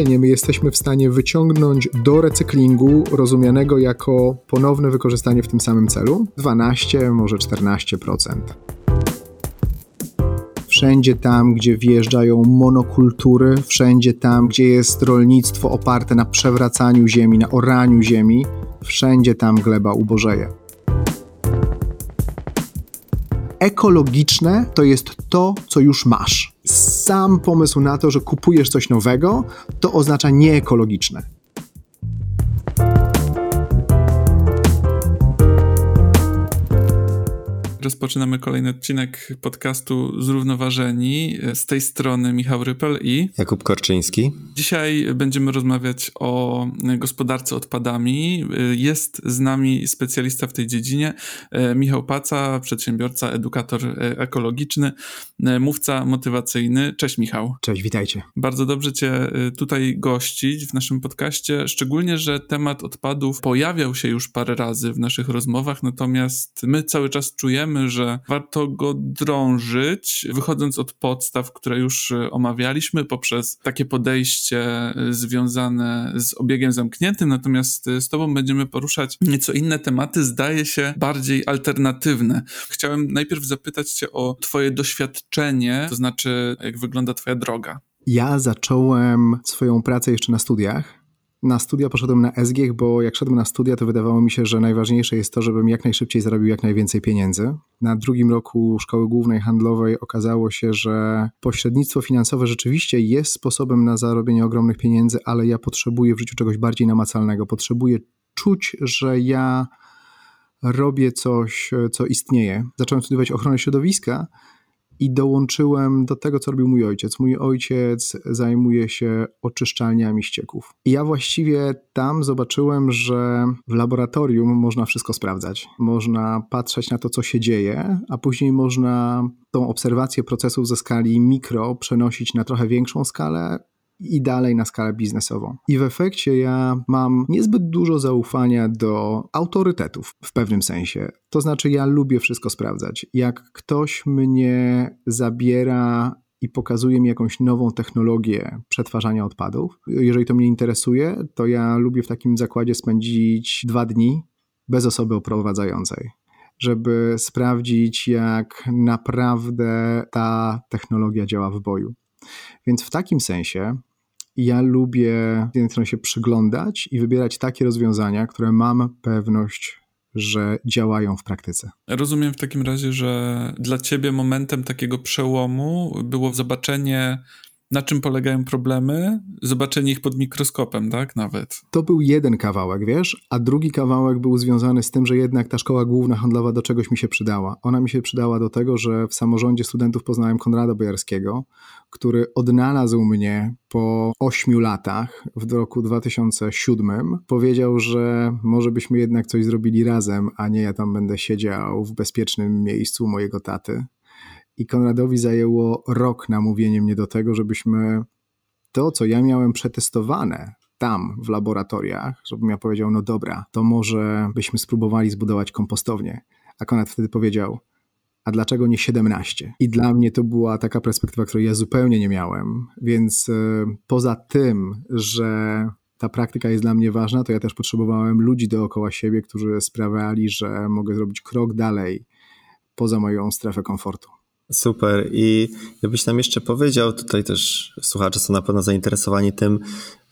zwyczajnie my jesteśmy w stanie wyciągnąć do recyklingu, rozumianego jako ponowne wykorzystanie w tym samym celu, 12, może 14%. Wszędzie tam, gdzie wjeżdżają monokultury, wszędzie tam, gdzie jest rolnictwo oparte na przewracaniu ziemi, na oraniu ziemi, wszędzie tam gleba ubożeje ekologiczne to jest to, co już masz. Sam pomysł na to, że kupujesz coś nowego, to oznacza nieekologiczne. Rozpoczynamy kolejny odcinek podcastu Zrównoważeni. Z tej strony Michał Rypel i Jakub Korczyński. Dzisiaj będziemy rozmawiać o gospodarce odpadami. Jest z nami specjalista w tej dziedzinie, Michał Paca, przedsiębiorca, edukator ekologiczny, mówca motywacyjny. Cześć Michał. Cześć, witajcie. Bardzo dobrze Cię tutaj gościć w naszym podcaście, szczególnie, że temat odpadów pojawiał się już parę razy w naszych rozmowach, natomiast my cały czas czujemy, wiemy, że warto go drążyć, wychodząc od podstaw, które już e, omawialiśmy, poprzez takie podejście e, związane z obiegiem zamkniętym, natomiast e, z Tobą będziemy poruszać nieco inne tematy, zdaje się bardziej alternatywne. Chciałem najpierw zapytać Cię o Twoje doświadczenie, to znaczy, jak wygląda Twoja droga. Ja zacząłem swoją pracę jeszcze na studiach na studia poszedłem na SGH, bo jak szedłem na studia, to wydawało mi się, że najważniejsze jest to, żebym jak najszybciej zarobił jak najwięcej pieniędzy. Na drugim roku szkoły głównej handlowej okazało się, że pośrednictwo finansowe rzeczywiście jest sposobem na zarobienie ogromnych pieniędzy, ale ja potrzebuję w życiu czegoś bardziej namacalnego. Potrzebuję czuć, że ja robię coś, co istnieje. Zacząłem studiować ochronę środowiska i dołączyłem do tego, co robił mój ojciec. Mój ojciec zajmuje się oczyszczalniami ścieków. I ja właściwie tam zobaczyłem, że w laboratorium można wszystko sprawdzać. Można patrzeć na to, co się dzieje, a później można tą obserwację procesów ze skali mikro przenosić na trochę większą skalę i dalej na skalę biznesową. I w efekcie ja mam niezbyt dużo zaufania do autorytetów w pewnym sensie. To znaczy, ja lubię wszystko sprawdzać. Jak ktoś mnie zabiera i pokazuje mi jakąś nową technologię przetwarzania odpadów, jeżeli to mnie interesuje, to ja lubię w takim zakładzie spędzić dwa dni bez osoby oprowadzającej żeby sprawdzić, jak naprawdę ta technologia działa w boju. Więc w takim sensie ja lubię z jednej strony się przyglądać i wybierać takie rozwiązania, które mam pewność, że działają w praktyce. Rozumiem w takim razie, że dla ciebie momentem takiego przełomu było zobaczenie na czym polegają problemy, zobaczenie ich pod mikroskopem, tak? Nawet. To był jeden kawałek, wiesz, a drugi kawałek był związany z tym, że jednak ta szkoła główna handlowa do czegoś mi się przydała. Ona mi się przydała do tego, że w samorządzie studentów poznałem Konrada Bojarskiego, który odnalazł mnie po ośmiu latach w roku 2007. Powiedział, że może byśmy jednak coś zrobili razem, a nie ja tam będę siedział w bezpiecznym miejscu mojego taty i Konradowi zajęło rok namówienie mnie do tego, żebyśmy to, co ja miałem przetestowane tam w laboratoriach, żebym ja powiedział, no dobra, to może byśmy spróbowali zbudować kompostownię. A Konrad wtedy powiedział, a dlaczego nie 17? I dla mnie to była taka perspektywa, której ja zupełnie nie miałem, więc y, poza tym, że ta praktyka jest dla mnie ważna, to ja też potrzebowałem ludzi dookoła siebie, którzy sprawiali, że mogę zrobić krok dalej poza moją strefę komfortu. Super. I jakbyś nam jeszcze powiedział, tutaj też słuchacze są na pewno zainteresowani tym,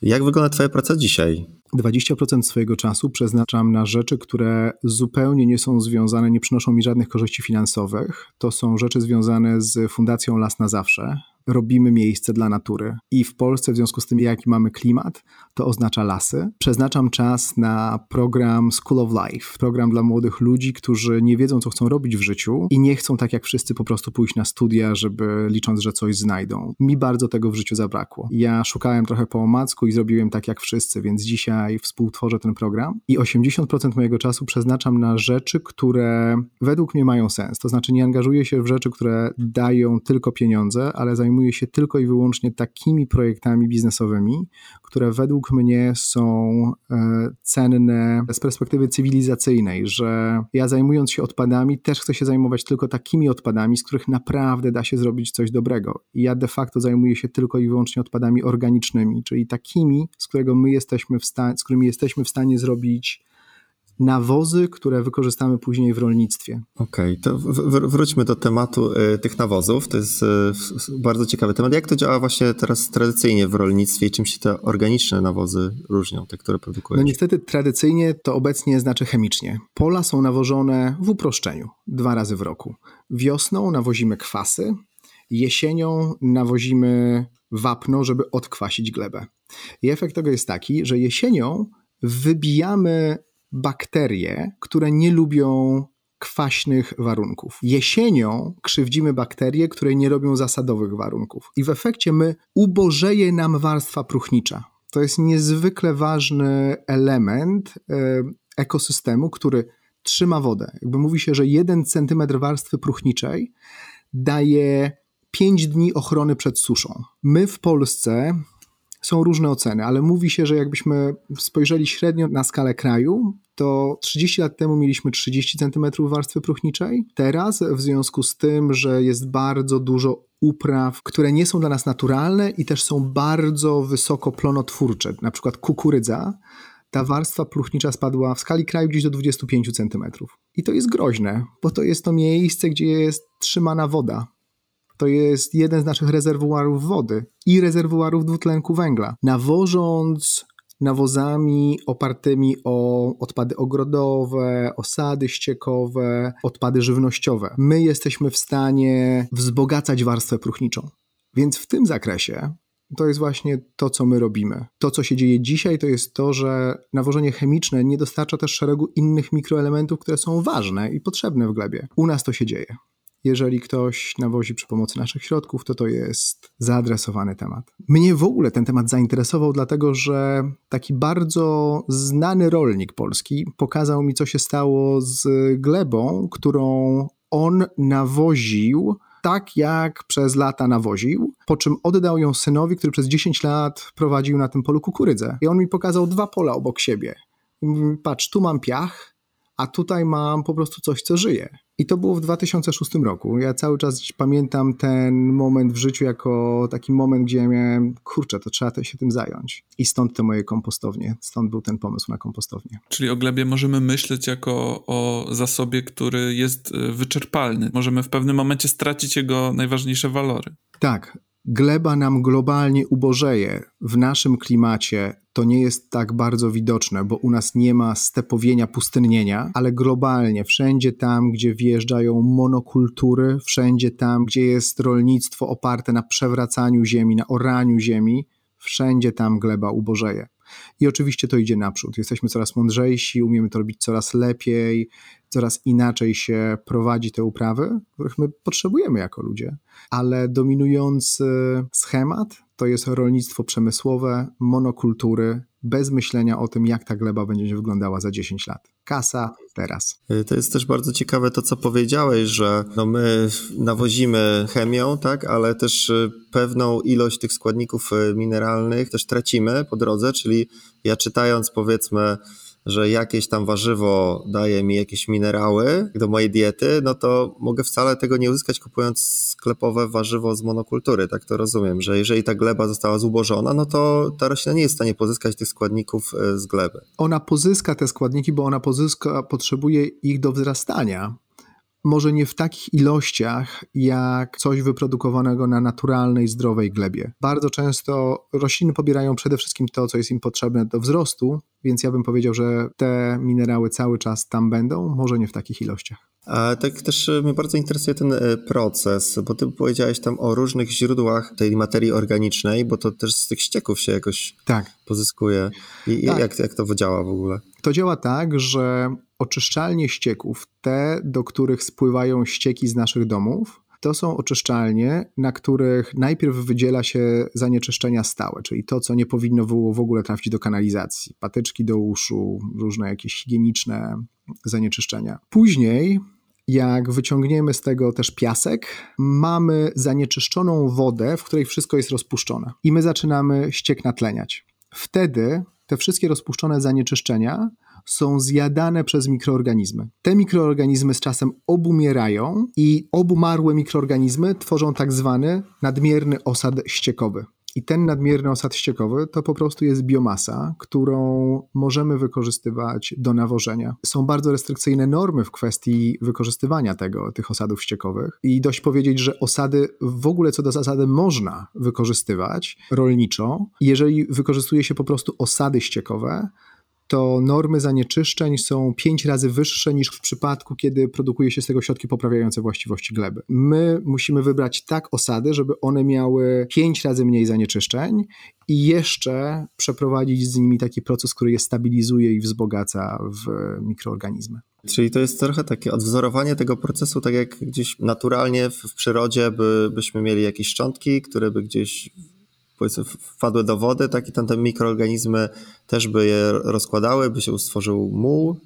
jak wygląda Twoja praca dzisiaj? 20% swojego czasu przeznaczam na rzeczy, które zupełnie nie są związane, nie przynoszą mi żadnych korzyści finansowych. To są rzeczy związane z Fundacją Las na Zawsze robimy miejsce dla natury. I w Polsce, w związku z tym, jaki mamy klimat, to oznacza lasy. Przeznaczam czas na program School of Life, program dla młodych ludzi, którzy nie wiedzą, co chcą robić w życiu i nie chcą, tak jak wszyscy, po prostu pójść na studia, żeby licząc, że coś znajdą. Mi bardzo tego w życiu zabrakło. Ja szukałem trochę po omacku i zrobiłem tak jak wszyscy, więc dzisiaj współtworzę ten program i 80% mojego czasu przeznaczam na rzeczy, które według mnie mają sens. To znaczy, nie angażuję się w rzeczy, które dają tylko pieniądze, ale zajmuję zajmuję się tylko i wyłącznie takimi projektami biznesowymi, które według mnie są e, cenne z perspektywy cywilizacyjnej, że ja zajmując się odpadami, też chcę się zajmować tylko takimi odpadami, z których naprawdę da się zrobić coś dobrego. I ja de facto zajmuję się tylko i wyłącznie odpadami organicznymi, czyli takimi, z, którego my jesteśmy w stanie, z którymi jesteśmy w stanie zrobić nawozy, które wykorzystamy później w rolnictwie. Okej, okay, to wróćmy do tematu y, tych nawozów. To jest y, bardzo ciekawy temat. Jak to działa właśnie teraz tradycyjnie w rolnictwie i czym się te organiczne nawozy różnią, te, które produkujesz? No niestety tradycyjnie to obecnie znaczy chemicznie. Pola są nawożone w uproszczeniu dwa razy w roku. Wiosną nawozimy kwasy, jesienią nawozimy wapno, żeby odkwasić glebę. I efekt tego jest taki, że jesienią wybijamy bakterie, które nie lubią kwaśnych warunków. Jesienią krzywdzimy bakterie, które nie robią zasadowych warunków. I w efekcie my ubożeje nam warstwa próchnicza. To jest niezwykle ważny element e, ekosystemu, który trzyma wodę. Jakby mówi się, że jeden centymetr warstwy próchniczej daje 5 dni ochrony przed suszą. My w Polsce są różne oceny, ale mówi się, że jakbyśmy spojrzeli średnio na skalę kraju, to 30 lat temu mieliśmy 30 cm warstwy próchniczej. Teraz, w związku z tym, że jest bardzo dużo upraw, które nie są dla nas naturalne i też są bardzo wysoko plonotwórcze, na przykład kukurydza, ta warstwa próchnicza spadła w skali kraju gdzieś do 25 cm. I to jest groźne, bo to jest to miejsce, gdzie jest trzymana woda to jest jeden z naszych rezerwuarów wody i rezerwuarów dwutlenku węgla. Nawożąc nawozami opartymi o odpady ogrodowe, osady ściekowe, odpady żywnościowe. My jesteśmy w stanie wzbogacać warstwę próchniczą. Więc w tym zakresie to jest właśnie to, co my robimy. To, co się dzieje dzisiaj, to jest to, że nawożenie chemiczne nie dostarcza też szeregu innych mikroelementów, które są ważne i potrzebne w glebie. U nas to się dzieje. Jeżeli ktoś nawozi przy pomocy naszych środków, to to jest zaadresowany temat. Mnie w ogóle ten temat zainteresował, dlatego że taki bardzo znany rolnik polski pokazał mi, co się stało z glebą, którą on nawoził tak jak przez lata nawoził, po czym oddał ją synowi, który przez 10 lat prowadził na tym polu kukurydzę. I on mi pokazał dwa pola obok siebie. Patrz, tu mam piach, a tutaj mam po prostu coś, co żyje. I to było w 2006 roku. Ja cały czas pamiętam ten moment w życiu jako taki moment, gdzie ja miałem, kurczę, to trzeba się tym zająć. I stąd te moje kompostownie, stąd był ten pomysł na kompostownię. Czyli o glebie możemy myśleć jako o zasobie, który jest y, wyczerpalny. Możemy w pewnym momencie stracić jego najważniejsze walory. Tak, gleba nam globalnie ubożeje. W naszym klimacie to nie jest tak bardzo widoczne, bo u nas nie ma stepowienia, pustynnienia, ale globalnie, wszędzie tam, gdzie wjeżdżają monokultury, wszędzie tam, gdzie jest rolnictwo oparte na przewracaniu ziemi, na oraniu ziemi, wszędzie tam gleba ubożeje. I oczywiście to idzie naprzód. Jesteśmy coraz mądrzejsi, umiemy to robić coraz lepiej, coraz inaczej się prowadzi te uprawy, których my potrzebujemy jako ludzie. Ale dominujący schemat to jest rolnictwo przemysłowe, monokultury, bez myślenia o tym, jak ta gleba będzie wyglądała za 10 lat. Kasa teraz. To jest też bardzo ciekawe to, co powiedziałeś, że no my nawozimy chemią, tak, ale też y, pewną ilość tych składników y, mineralnych też tracimy po drodze, czyli ja czytając powiedzmy że jakieś tam warzywo daje mi jakieś minerały do mojej diety, no to mogę wcale tego nie uzyskać kupując sklepowe warzywo z monokultury, tak to rozumiem, że jeżeli ta gleba została zubożona, no to ta roślina nie jest w stanie pozyskać tych składników e, z gleby. Ona pozyska te składniki, bo ona pozyska, potrzebuje ich do wzrastania może nie w takich ilościach jak coś wyprodukowanego na naturalnej, zdrowej glebie. Bardzo często rośliny pobierają przede wszystkim to, co jest im potrzebne do wzrostu, więc ja bym powiedział, że te minerały cały czas tam będą, może nie w takich ilościach. A tak też e, mnie bardzo interesuje ten e, proces, bo ty powiedziałeś tam o różnych źródłach tej materii organicznej, bo to też z tych ścieków się jakoś tak. pozyskuje. I tak. Jak, jak to działa w ogóle? To działa tak, że oczyszczalnie ścieków, te, do których spływają ścieki z naszych domów, to są oczyszczalnie, na których najpierw wydziela się zanieczyszczenia stałe, czyli to, co nie powinno było w ogóle trafić do kanalizacji. Patyczki do uszu, różne jakieś higieniczne zanieczyszczenia. Później Jak wyciągniemy z tego też piasek, mamy zanieczyszczoną wodę, w której wszystko jest rozpuszczone. I my zaczynamy ściek natleniać. Wtedy te wszystkie rozpuszczone zanieczyszczenia są zjadane przez mikroorganizmy. Te mikroorganizmy z czasem obumierają i obumarłe mikroorganizmy tworzą tak zwany nadmierny osad ściekowy. I ten nadmierny osad ściekowy to po prostu jest biomasa, którą możemy wykorzystywać do nawożenia. Są bardzo restrykcyjne normy w kwestii wykorzystywania tego, tych osadów ściekowych i dość powiedzieć, że osady w ogóle co do zasady można wykorzystywać rolniczo. Jeżeli wykorzystuje się po prostu osady ściekowe, to normy zanieczyszczeń są pięć razy wyższe niż w przypadku, kiedy produkuje się z tego środki poprawiające właściwości gleby. My musimy wybrać tak osady, żeby one miały pięć razy mniej zanieczyszczeń i jeszcze przeprowadzić z nimi taki proces, który je stabilizuje i wzbogaca w mikroorganizmy. Czyli to jest trochę takie odwzorowanie tego procesu, tak jak gdzieś naturalnie w, w przyrodzie by, byśmy mieli jakieś szczątki, które by gdzieś powiedzmy wpadły do wody, tak i tam te mikroorganizmy też by je rozkładały, by się stworzył muł,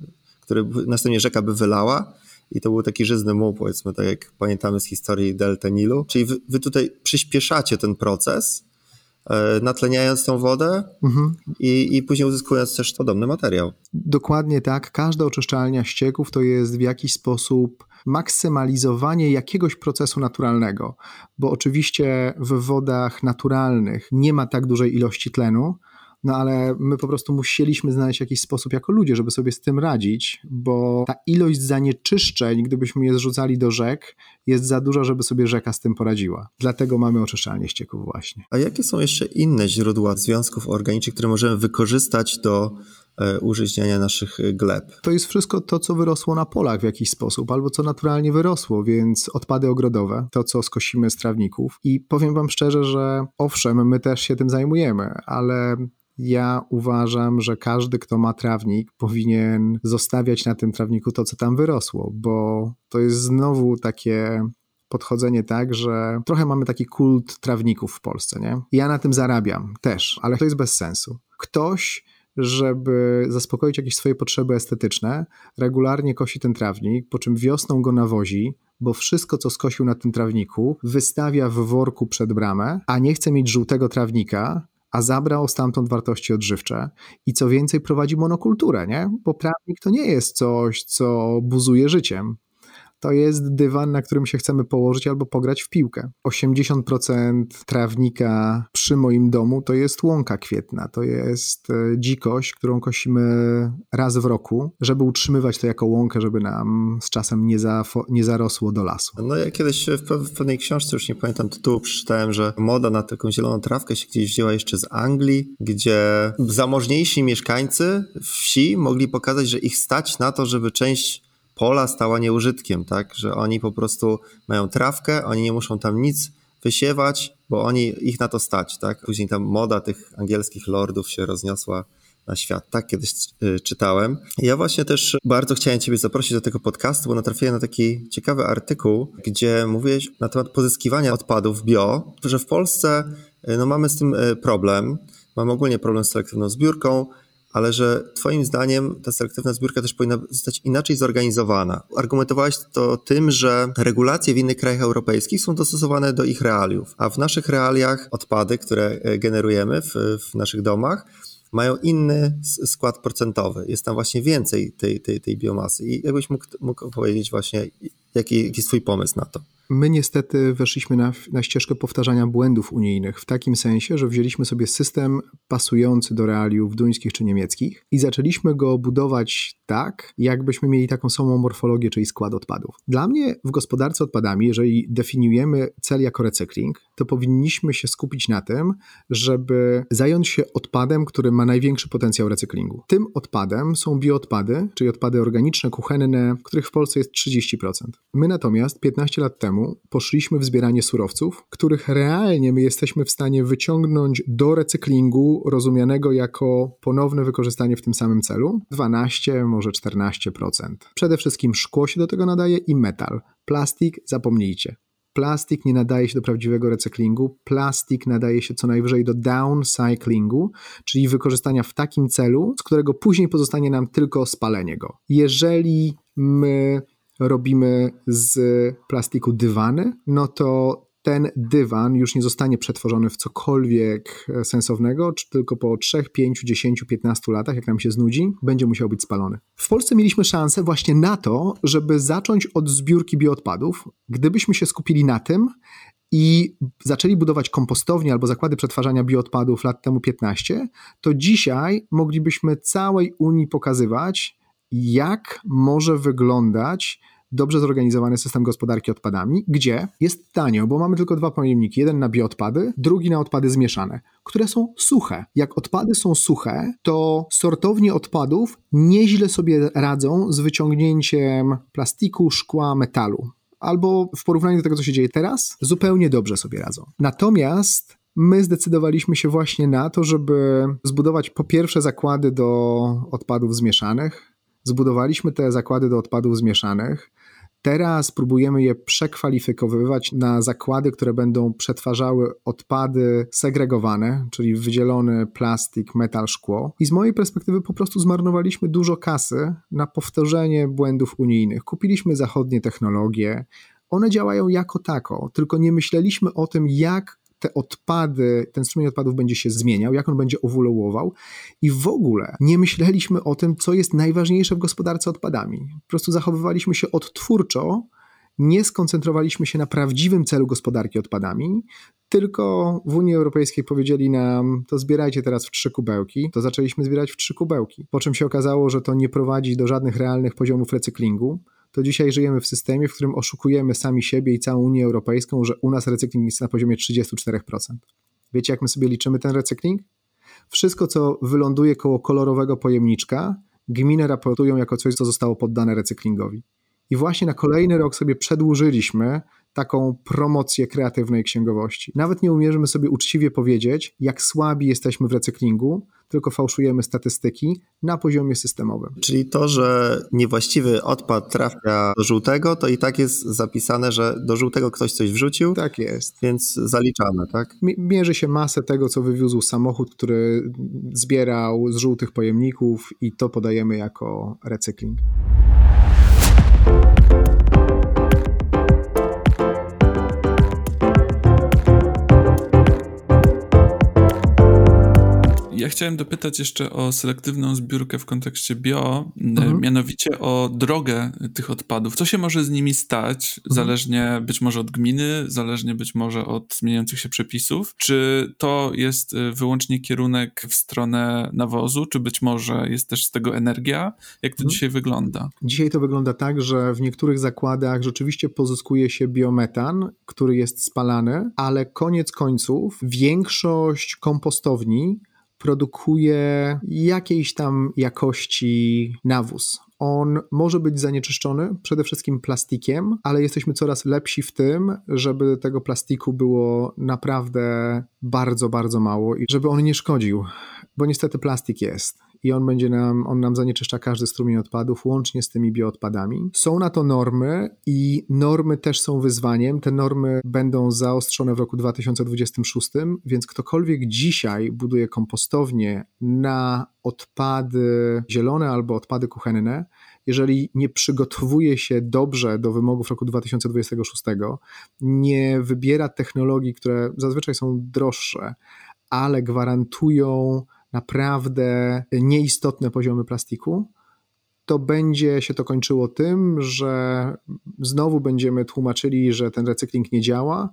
który następnie rzeka by wylała i to był taki żyzny muł, powiedzmy, tak jak pamiętamy z historii Delta Nilu. Czyli wy, wy tutaj przyspieszacie ten proces, natleniając tą wodę mhm. i, i później uzyskując też podobny materiał. Dokładnie tak. Każda oczyszczalnia ścieków to jest w jakiś sposób maksymalizowanie jakiegoś procesu naturalnego, bo oczywiście w wodach naturalnych nie ma tak dużej ilości tlenu, no ale my po prostu musieliśmy znaleźć jakiś sposób jako ludzie, żeby sobie z tym radzić, bo ta ilość zanieczyszczeń, gdybyśmy je zrzucali do rzek, jest za duża, żeby sobie rzeka z tym poradziła. Dlatego mamy oczyszczalnie ścieków właśnie. A jakie są jeszcze inne źródła związków organicznych, które możemy wykorzystać do E, użyźniania naszych gleb. To jest wszystko to, co wyrosło na polach w jakiś sposób, albo co naturalnie wyrosło, więc odpady ogrodowe, to co skosimy z trawników. I powiem Wam szczerze, że owszem, my też się tym zajmujemy, ale ja uważam, że każdy, kto ma trawnik, powinien zostawiać na tym trawniku to, co tam wyrosło, bo to jest znowu takie podchodzenie tak, że trochę mamy taki kult trawników w Polsce, nie? Ja na tym zarabiam też, ale to jest bez sensu. Ktoś żeby zaspokoić jakieś swoje potrzeby estetyczne, regularnie kosi ten trawnik, po czym wiosną go nawozi, bo wszystko, co skosił na tym trawniku, wystawia w worku przed bramę, a nie chce mieć żółtego trawnika, a zabrał stamtąd wartości odżywcze i co więcej prowadzi monokulturę, nie? Bo trawnik to nie jest coś, co buzuje życiem to jest dywan, na którym się chcemy położyć albo pograć w piłkę. 80% trawnika przy moim domu to jest łąka kwietna, to jest e, dzikość, którą kosimy raz w roku, żeby utrzymywać to jako łąkę, żeby nam z czasem nie, za, nie zarosło do lasu. No ja kiedyś w, pewnej książce, już nie pamiętam tytułu, przeczytałem, że moda na taką zieloną trawkę się gdzieś wzięła jeszcze z Anglii, gdzie zamożniejsi mieszkańcy wsi mogli pokazać, że ich stać na to, żeby część pola stała nieużytkiem, tak? Że oni po prostu mają trawkę, oni nie muszą tam nic wysiewać, bo oni ich na to stać, tak? Później tam moda tych angielskich lordów się rozniosła na świat. Tak kiedyś y, czytałem. Ja właśnie też bardzo chciałem Ciebie zaprosić do tego podcastu, bo natrafiłem na taki ciekawy artykuł, gdzie mówiłeś na temat pozyskiwania odpadów bio, że w Polsce y, no, mamy z tym y, problem. Mamy ogólnie problem z selektywną zbiórką, ale że Twoim zdaniem ta selektywna zbiórka też powinna zostać inaczej zorganizowana. Argumentowałeś to tym, że regulacje w innych krajach europejskich są dostosowane do ich realiów, a w naszych realiach odpady, które e, generujemy w, w naszych domach, mają inny skład procentowy. Jest tam właśnie więcej tej, tej, tej biomasy. I jakbyś mógł, mógł powiedzieć właśnie, jaki, jaki jest Twój pomysł na to? My niestety weszliśmy na, na ścieżkę powtarzania błędów unijnych, w takim sensie, że wzięliśmy sobie system pasujący do realiów duńskich czy niemieckich i zaczęliśmy go budować tak, jakbyśmy mieli taką samą morfologię, czyli skład odpadów. Dla mnie w gospodarce odpadami, jeżeli definiujemy cel jako recykling, to powinniśmy się skupić na tym, żeby zająć się odpadem, który ma największy potencjał recyklingu. Tym odpadem są bioodpady, czyli odpady organiczne, kuchenne, których w Polsce jest 30%. My natomiast 15 lat temu poszliśmy w zbieranie surowców, których realnie my jesteśmy w stanie wyciągnąć do recyklingu, rozumianego jako ponowne wykorzystanie w tym samym celu, 12, może 14%. Przede wszystkim szkło się do tego nadaje i metal. Plastik zapomnijcie. Plastik nie nadaje się do prawdziwego recyklingu, plastik nadaje się co najwyżej do downcyclingu, czyli wykorzystania w takim celu, z którego później pozostanie nam tylko spalenie go. Jeżeli my robimy z plastiku dywany, no to ten dywan już nie zostanie przetworzony w cokolwiek e, sensownego, czy tylko po 3, 5, 10, 15 latach, jak nam się znudzi, będzie musiał być spalony. W Polsce mieliśmy szansę właśnie na to, żeby zacząć od zbiórki bioodpadów. Gdybyśmy się skupili na tym, i zaczęli budować kompostownie albo zakłady przetwarzania bioodpadów lat temu 15, to dzisiaj moglibyśmy całej Unii pokazywać, jak może wyglądać dobrze zorganizowany system gospodarki odpadami, gdzie jest tanio, bo mamy tylko dwa pojemniki, jeden na bioodpady, drugi na odpady zmieszane, które są suche. Jak odpady są suche, to sortownie odpadów nieźle sobie radzą z wyciągnięciem plastiku, szkła, metalu. Albo w porównaniu do tego, co się dzieje teraz, zupełnie dobrze sobie radzą. Natomiast my zdecydowaliśmy się właśnie na to, żeby zbudować po pierwsze zakłady do odpadów zmieszanych. Zbudowaliśmy te zakłady do odpadów zmieszanych. Teraz próbujemy je przekwalifikowywać na zakłady, które będą przetwarzały odpady segregowane, czyli wydzielony plastik, metal, szkło. I z mojej perspektywy po prostu zmarnowaliśmy dużo kasy na powtórzenie błędów unijnych. Kupiliśmy zachodnie technologie, one działają jako tako, tylko nie myśleliśmy o tym, jak te odpady, ten strumień odpadów będzie się zmieniał, jak on będzie ewoluował i w ogóle nie myśleliśmy o tym, co jest najważniejsze w gospodarce odpadami. Po prostu zachowywaliśmy się odtwórczo, nie skoncentrowaliśmy się na prawdziwym celu gospodarki odpadami, tylko w Unii Europejskiej powiedzieli nam, to zbierajcie teraz w trzy kubełki, to zaczęliśmy zbierać w trzy kubełki. Po czym się okazało, że to nie prowadzi do żadnych realnych poziomów recyklingu to dzisiaj żyjemy w systemie, w którym oszukujemy sami siebie i całą Unię Europejską, że u nas recykling jest na poziomie 34%. Wiecie, jak my sobie liczymy ten recykling? Wszystko, co wyląduje koło kolorowego pojemniczka, gminy raportują jako coś, co zostało poddane recyklingowi. I właśnie na kolejny rok sobie przedłużyliśmy taką promocję kreatywnej księgowości. Nawet nie umierzymy sobie uczciwie powiedzieć, jak słabi jesteśmy w recyklingu, tylko fałszujemy statystyki na poziomie systemowym. Czyli to, że niewłaściwy odpad trafia do żółtego, to i tak jest zapisane, że do żółtego ktoś coś wrzucił. Tak jest. Więc zaliczane, tak? Mierzy się masę tego, co wywiózł samochód, który zbierał z żółtych pojemników i to podajemy jako recykling. Chciałem dopytać jeszcze o selektywną zbiórkę w kontekście bio, mhm. mianowicie o drogę tych odpadów. Co się może z nimi stać, mhm. zależnie być może od gminy, zależnie być może od zmieniających się przepisów? Czy to jest y, wyłącznie kierunek w stronę nawozu, czy być może jest też z tego energia? Jak to mhm. dzisiaj wygląda? Dzisiaj to wygląda tak, że w niektórych zakładach rzeczywiście pozyskuje się biometan, który jest spalany, ale koniec końców większość kompostowni produkuje jakiejś tam jakości nawóz. On może być zanieczyszczony przede wszystkim plastikiem, ale jesteśmy coraz lepsi w tym, żeby tego plastiku było naprawdę bardzo, bardzo mało i żeby on nie szkodził, bo niestety plastik jest i on będzie nam, on nam zanieczyszcza każdy strumień odpadów, łącznie z tymi bioodpadami. Są na to normy i normy też są wyzwaniem. Te normy będą zaostrzone w roku 2026, więc ktokolwiek dzisiaj buduje kompostownię na odpady zielone albo odpady kuchenne, jeżeli nie przygotowuje się dobrze do wymogów roku 2026, nie wybiera technologii, które zazwyczaj są droższe, ale gwarantują naprawdę nieistotne poziomy plastiku, to będzie się to kończyło tym, że znowu będziemy tłumaczyli, że ten recykling nie działa,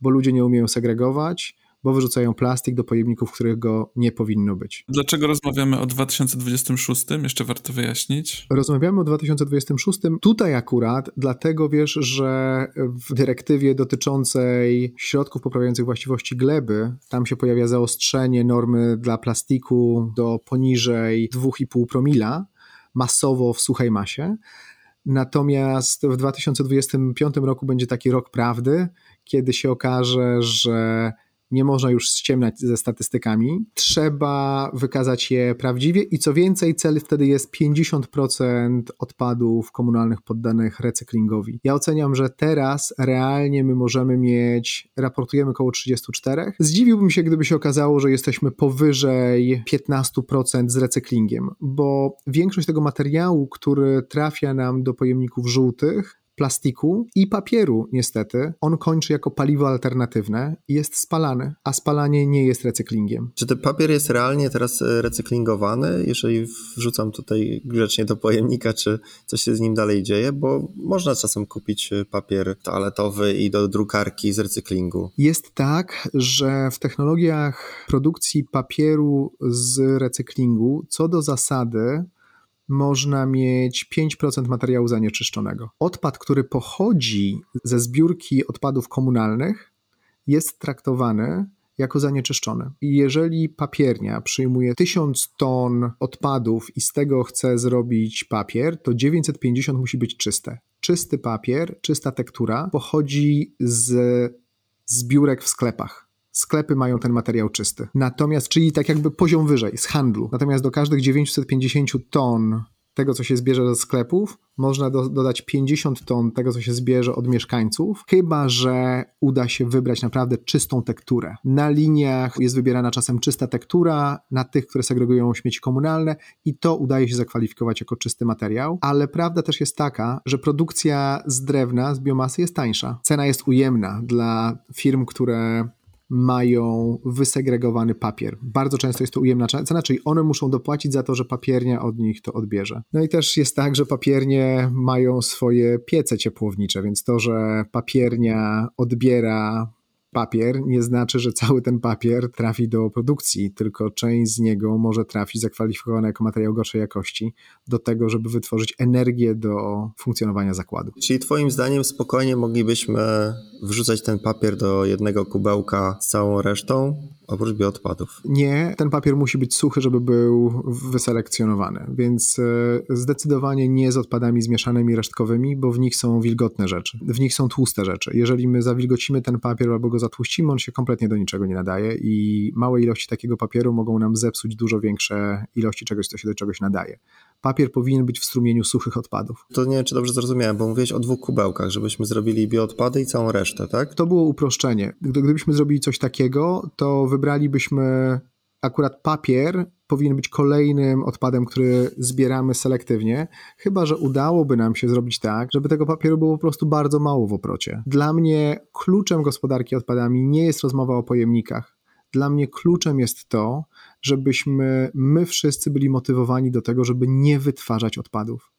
bo ludzie nie umieją segregować, bo wyrzucają plastik do pojemników, w których go nie powinno być. Dlaczego rozmawiamy o 2026? Jeszcze warto wyjaśnić. Rozmawiamy o 2026. Tutaj akurat dlatego wiesz, że w dyrektywie dotyczącej środków poprawiających właściwości gleby, tam się pojawia zaostrzenie normy dla plastiku do poniżej 2,5 promila masowo w suchej masie. Natomiast w 2025 roku będzie taki rok prawdy, kiedy się okaże, że nie można już ściemniać ze statystykami. Trzeba wykazać je prawdziwie i co więcej, cel wtedy jest 50% odpadów komunalnych poddanych recyklingowi. Ja oceniam, że teraz realnie my możemy mieć, raportujemy około 34. Zdziwiłbym się, gdyby się okazało, że jesteśmy powyżej 15% z recyklingiem, bo większość tego materiału, który trafia nam do pojemników żółtych, plastiku i papieru, niestety, on kończy jako paliwo alternatywne i jest spalany, a spalanie nie jest recyklingiem. Czy ten papier jest realnie teraz e, recyklingowany, jeżeli wrzucam tutaj grzecznie do pojemnika, czy coś się z nim dalej dzieje? Bo można czasem kupić e, papier toaletowy i do drukarki z recyklingu. Jest tak, że w technologiach produkcji papieru z recyklingu, co do zasady, można mieć 5% materiału zanieczyszczonego. Odpad, który pochodzi ze zbiórki odpadów komunalnych, jest traktowany jako zanieczyszczony. I jeżeli papiernia przyjmuje 1000 ton odpadów i z tego chce zrobić papier, to 950 musi być czyste. Czysty papier, czysta tektura pochodzi z zbiórek w sklepach sklepy mają ten materiał czysty. Natomiast, czyli tak jakby poziom wyżej, z handlu. Natomiast do każdych 950 ton tego, co się zbierze ze sklepów, można do, dodać 50 ton tego, co się zbierze od mieszkańców, chyba że uda się wybrać naprawdę czystą tekturę. Na liniach jest wybierana czasem czysta tektura, na tych, które segregują śmieci komunalne i to udaje się zakwalifikować jako czysty materiał, ale prawda też jest taka, że produkcja z drewna, z biomasy jest tańsza. Cena jest ujemna dla firm, które mają wysegregowany papier. Bardzo często jest to ujemna cena, czyli one muszą dopłacić za to, że papiernia od nich to odbierze. No i też jest tak, że papiernie mają swoje piece ciepłownicze, więc to, że papiernia odbiera papier nie znaczy, że cały ten papier trafi do produkcji, tylko część z niego może trafić zakwalifikowana jako materiał gorszej jakości do tego, żeby wytworzyć energię do funkcjonowania zakładu. Czyli Twoim zdaniem spokojnie moglibyśmy wrzucać ten papier do jednego kubełka z całą resztą, oprócz bioodpadów. Nie, ten papier musi być suchy, żeby był wyselekcjonowany, więc e, zdecydowanie nie z odpadami zmieszanymi resztkowymi, bo w nich są wilgotne rzeczy, w nich są tłuste rzeczy. Jeżeli my zawilgocimy ten papier albo go zatłuścimy, on się kompletnie do niczego nie nadaje i małe ilości takiego papieru mogą nam zepsuć dużo większe ilości czegoś, co się do czegoś nadaje papier powinien być w strumieniu suchych odpadów. To nie wiem, czy dobrze zrozumiałem, bo mówiłeś o dwóch kubełkach, żebyśmy zrobili bioodpady i całą resztę, tak? To było uproszczenie. Gdybyśmy zrobili coś takiego, to wybralibyśmy akurat papier powinien być kolejnym odpadem, który zbieramy selektywnie, chyba że udałoby nam się zrobić tak, żeby tego papieru było po prostu bardzo mało w oprocie. Dla mnie kluczem gospodarki odpadami nie jest rozmowa o pojemnikach. Dla mnie kluczem jest to, żebyśmy my wszyscy byli motywowani do tego, żeby nie wytwarzać odpadów.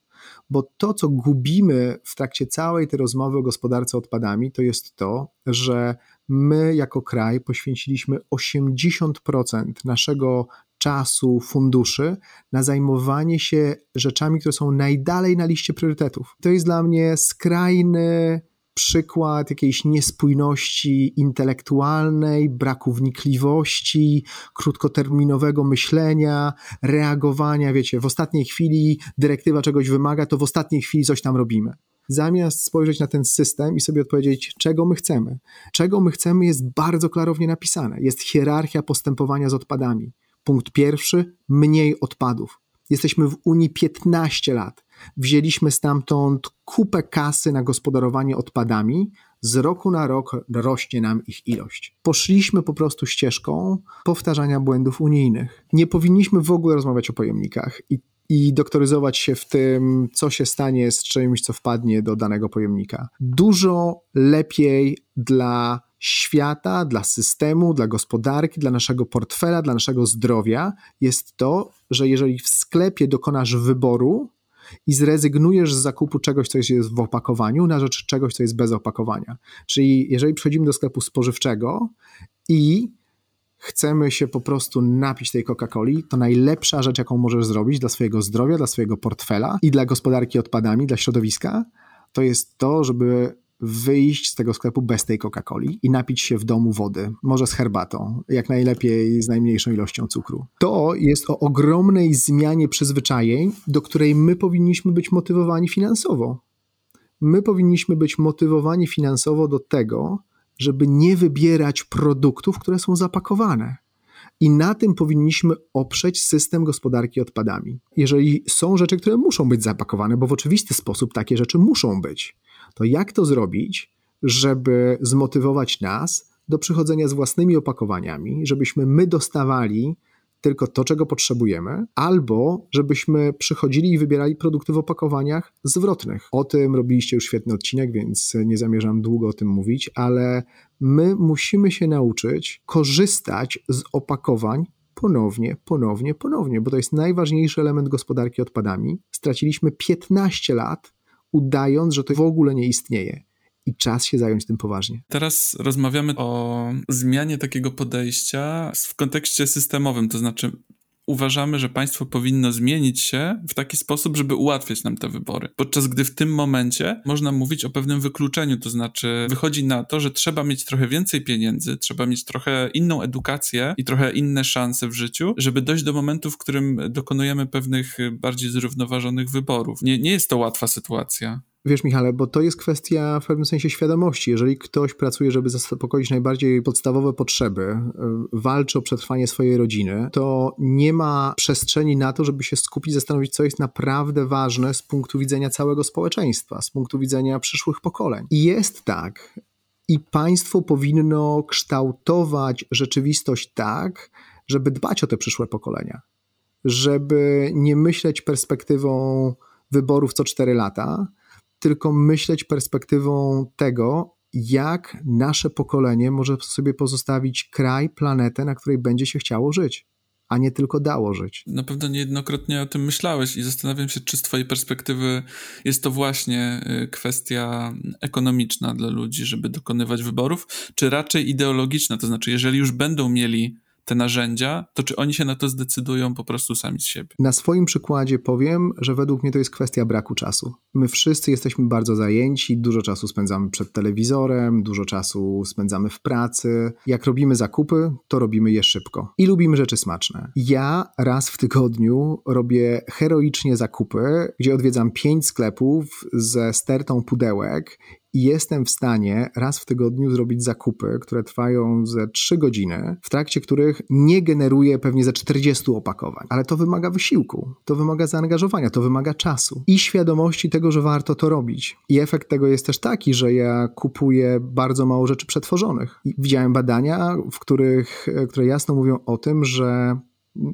Bo to, co gubimy w trakcie całej tej rozmowy o gospodarce odpadami, to jest to, że my jako kraj poświęciliśmy 80% naszego czasu, funduszy na zajmowanie się rzeczami, które są najdalej na liście priorytetów. To jest dla mnie skrajny przykład jakiejś niespójności intelektualnej, braku wnikliwości, krótkoterminowego myślenia, reagowania, wiecie, w ostatniej chwili dyrektywa czegoś wymaga, to w ostatniej chwili coś tam robimy. Zamiast spojrzeć na ten system i sobie odpowiedzieć, czego my chcemy. Czego my chcemy jest bardzo klarownie napisane. Jest hierarchia postępowania z odpadami. Punkt pierwszy, mniej odpadów. Jesteśmy w Unii 15 lat. Wzięliśmy stamtąd kupę kasy na gospodarowanie odpadami. Z roku na rok rośnie nam ich ilość. Poszliśmy po prostu ścieżką powtarzania błędów unijnych. Nie powinniśmy w ogóle rozmawiać o pojemnikach i i doktoryzować się w tym, co się stanie z czymś, co wpadnie do danego pojemnika. Dużo lepiej dla świata, dla systemu, dla gospodarki, dla naszego portfela, dla naszego zdrowia jest to, że jeżeli w sklepie dokonasz wyboru i zrezygnujesz z zakupu czegoś, co jest w opakowaniu, na rzecz czegoś, co jest bez opakowania. Czyli jeżeli przychodzimy do sklepu spożywczego i chcemy się po prostu napić tej Coca-Coli, to najlepsza rzecz, jaką możesz zrobić dla swojego zdrowia, dla swojego portfela i dla gospodarki odpadami, dla środowiska, to jest to, żeby wyjść z tego sklepu bez tej Coca-Coli i napić się w domu wody, może z herbatą, jak najlepiej z najmniejszą ilością cukru. To jest o ogromnej zmianie przyzwyczajeń, do której my powinniśmy być motywowani finansowo. My powinniśmy być motywowani finansowo do tego, żeby nie wybierać produktów, które są zapakowane. I na tym powinniśmy oprzeć system gospodarki odpadami. Jeżeli są rzeczy, które muszą być zapakowane, bo w oczywisty sposób takie rzeczy muszą być, to jak to zrobić, żeby zmotywować nas do przychodzenia z własnymi opakowaniami, żebyśmy my dostawali tylko to, czego potrzebujemy, albo żebyśmy przychodzili i wybierali produkty w opakowaniach zwrotnych. O tym robiliście już świetny odcinek, więc nie zamierzam długo o tym mówić, ale my musimy się nauczyć korzystać z opakowań ponownie, ponownie, ponownie, bo to jest najważniejszy element gospodarki odpadami. Straciliśmy 15 lat, udając, że to w ogóle nie istnieje i czas się zająć tym poważnie. Teraz rozmawiamy o zmianie takiego podejścia w kontekście systemowym, to znaczy uważamy, że państwo powinno zmienić się w taki sposób, żeby ułatwiać nam te wybory. Podczas gdy w tym momencie można mówić o pewnym wykluczeniu, to znaczy wychodzi na to, że trzeba mieć trochę więcej pieniędzy, trzeba mieć trochę inną edukację i trochę inne szanse w życiu, żeby dojść do momentu, w którym dokonujemy pewnych bardziej zrównoważonych wyborów. Nie, nie jest to łatwa sytuacja. Wiesz, Michale, bo to jest kwestia w pewnym sensie świadomości. Jeżeli ktoś pracuje, żeby zaspokoić najbardziej podstawowe potrzeby, y, walczy o przetrwanie swojej rodziny, to nie ma przestrzeni na to, żeby się skupić, zastanowić, co jest naprawdę ważne z punktu widzenia całego społeczeństwa, z punktu widzenia przyszłych pokoleń. I jest tak, i państwo powinno kształtować rzeczywistość tak, żeby dbać o te przyszłe pokolenia, żeby nie myśleć perspektywą wyborów co cztery lata, tylko myśleć perspektywą tego, jak nasze pokolenie może sobie pozostawić kraj, planetę, na której będzie się chciało żyć, a nie tylko dało żyć. Na pewno niejednokrotnie o tym myślałeś i zastanawiam się, czy z Twojej perspektywy jest to właśnie y, kwestia ekonomiczna dla ludzi, żeby dokonywać wyborów, czy raczej ideologiczna, to znaczy, jeżeli już będą mieli te narzędzia, to czy oni się na to zdecydują po prostu sami z siebie? Na swoim przykładzie powiem, że według mnie to jest kwestia braku czasu. My wszyscy jesteśmy bardzo zajęci, dużo czasu spędzamy przed telewizorem, dużo czasu spędzamy w pracy. Jak robimy zakupy, to robimy je szybko i lubimy rzeczy smaczne. Ja raz w tygodniu robię heroicznie zakupy, gdzie odwiedzam pięć sklepów ze stertą pudełek i jestem w stanie raz w tygodniu zrobić zakupy, które trwają ze 3 godziny, w trakcie których nie generuję pewnie ze 40 opakowań. Ale to wymaga wysiłku, to wymaga zaangażowania, to wymaga czasu i świadomości tego, że warto to robić. I efekt tego jest też taki, że ja kupuję bardzo mało rzeczy przetworzonych. I widziałem badania, w których, które jasno mówią o tym, że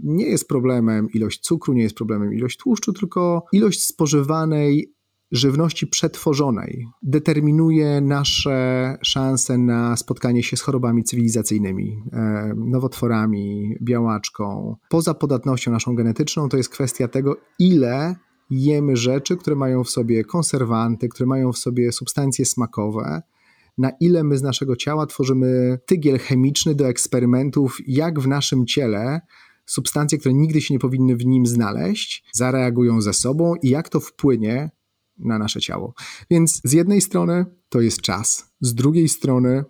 nie jest problemem ilość cukru, nie jest problemem ilość tłuszczu, tylko ilość spożywanej żywności przetworzonej determinuje nasze szanse na spotkanie się z chorobami cywilizacyjnymi, e, nowotworami, białaczką. Poza podatnością naszą genetyczną to jest kwestia tego, ile jemy rzeczy, które mają w sobie konserwanty, które mają w sobie substancje smakowe, na ile my z naszego ciała tworzymy tygiel chemiczny do eksperymentów, jak w naszym ciele substancje, które nigdy się nie powinny w nim znaleźć, zareagują ze sobą i jak to wpłynie na nasze ciało. Więc z jednej strony to jest czas, z drugiej strony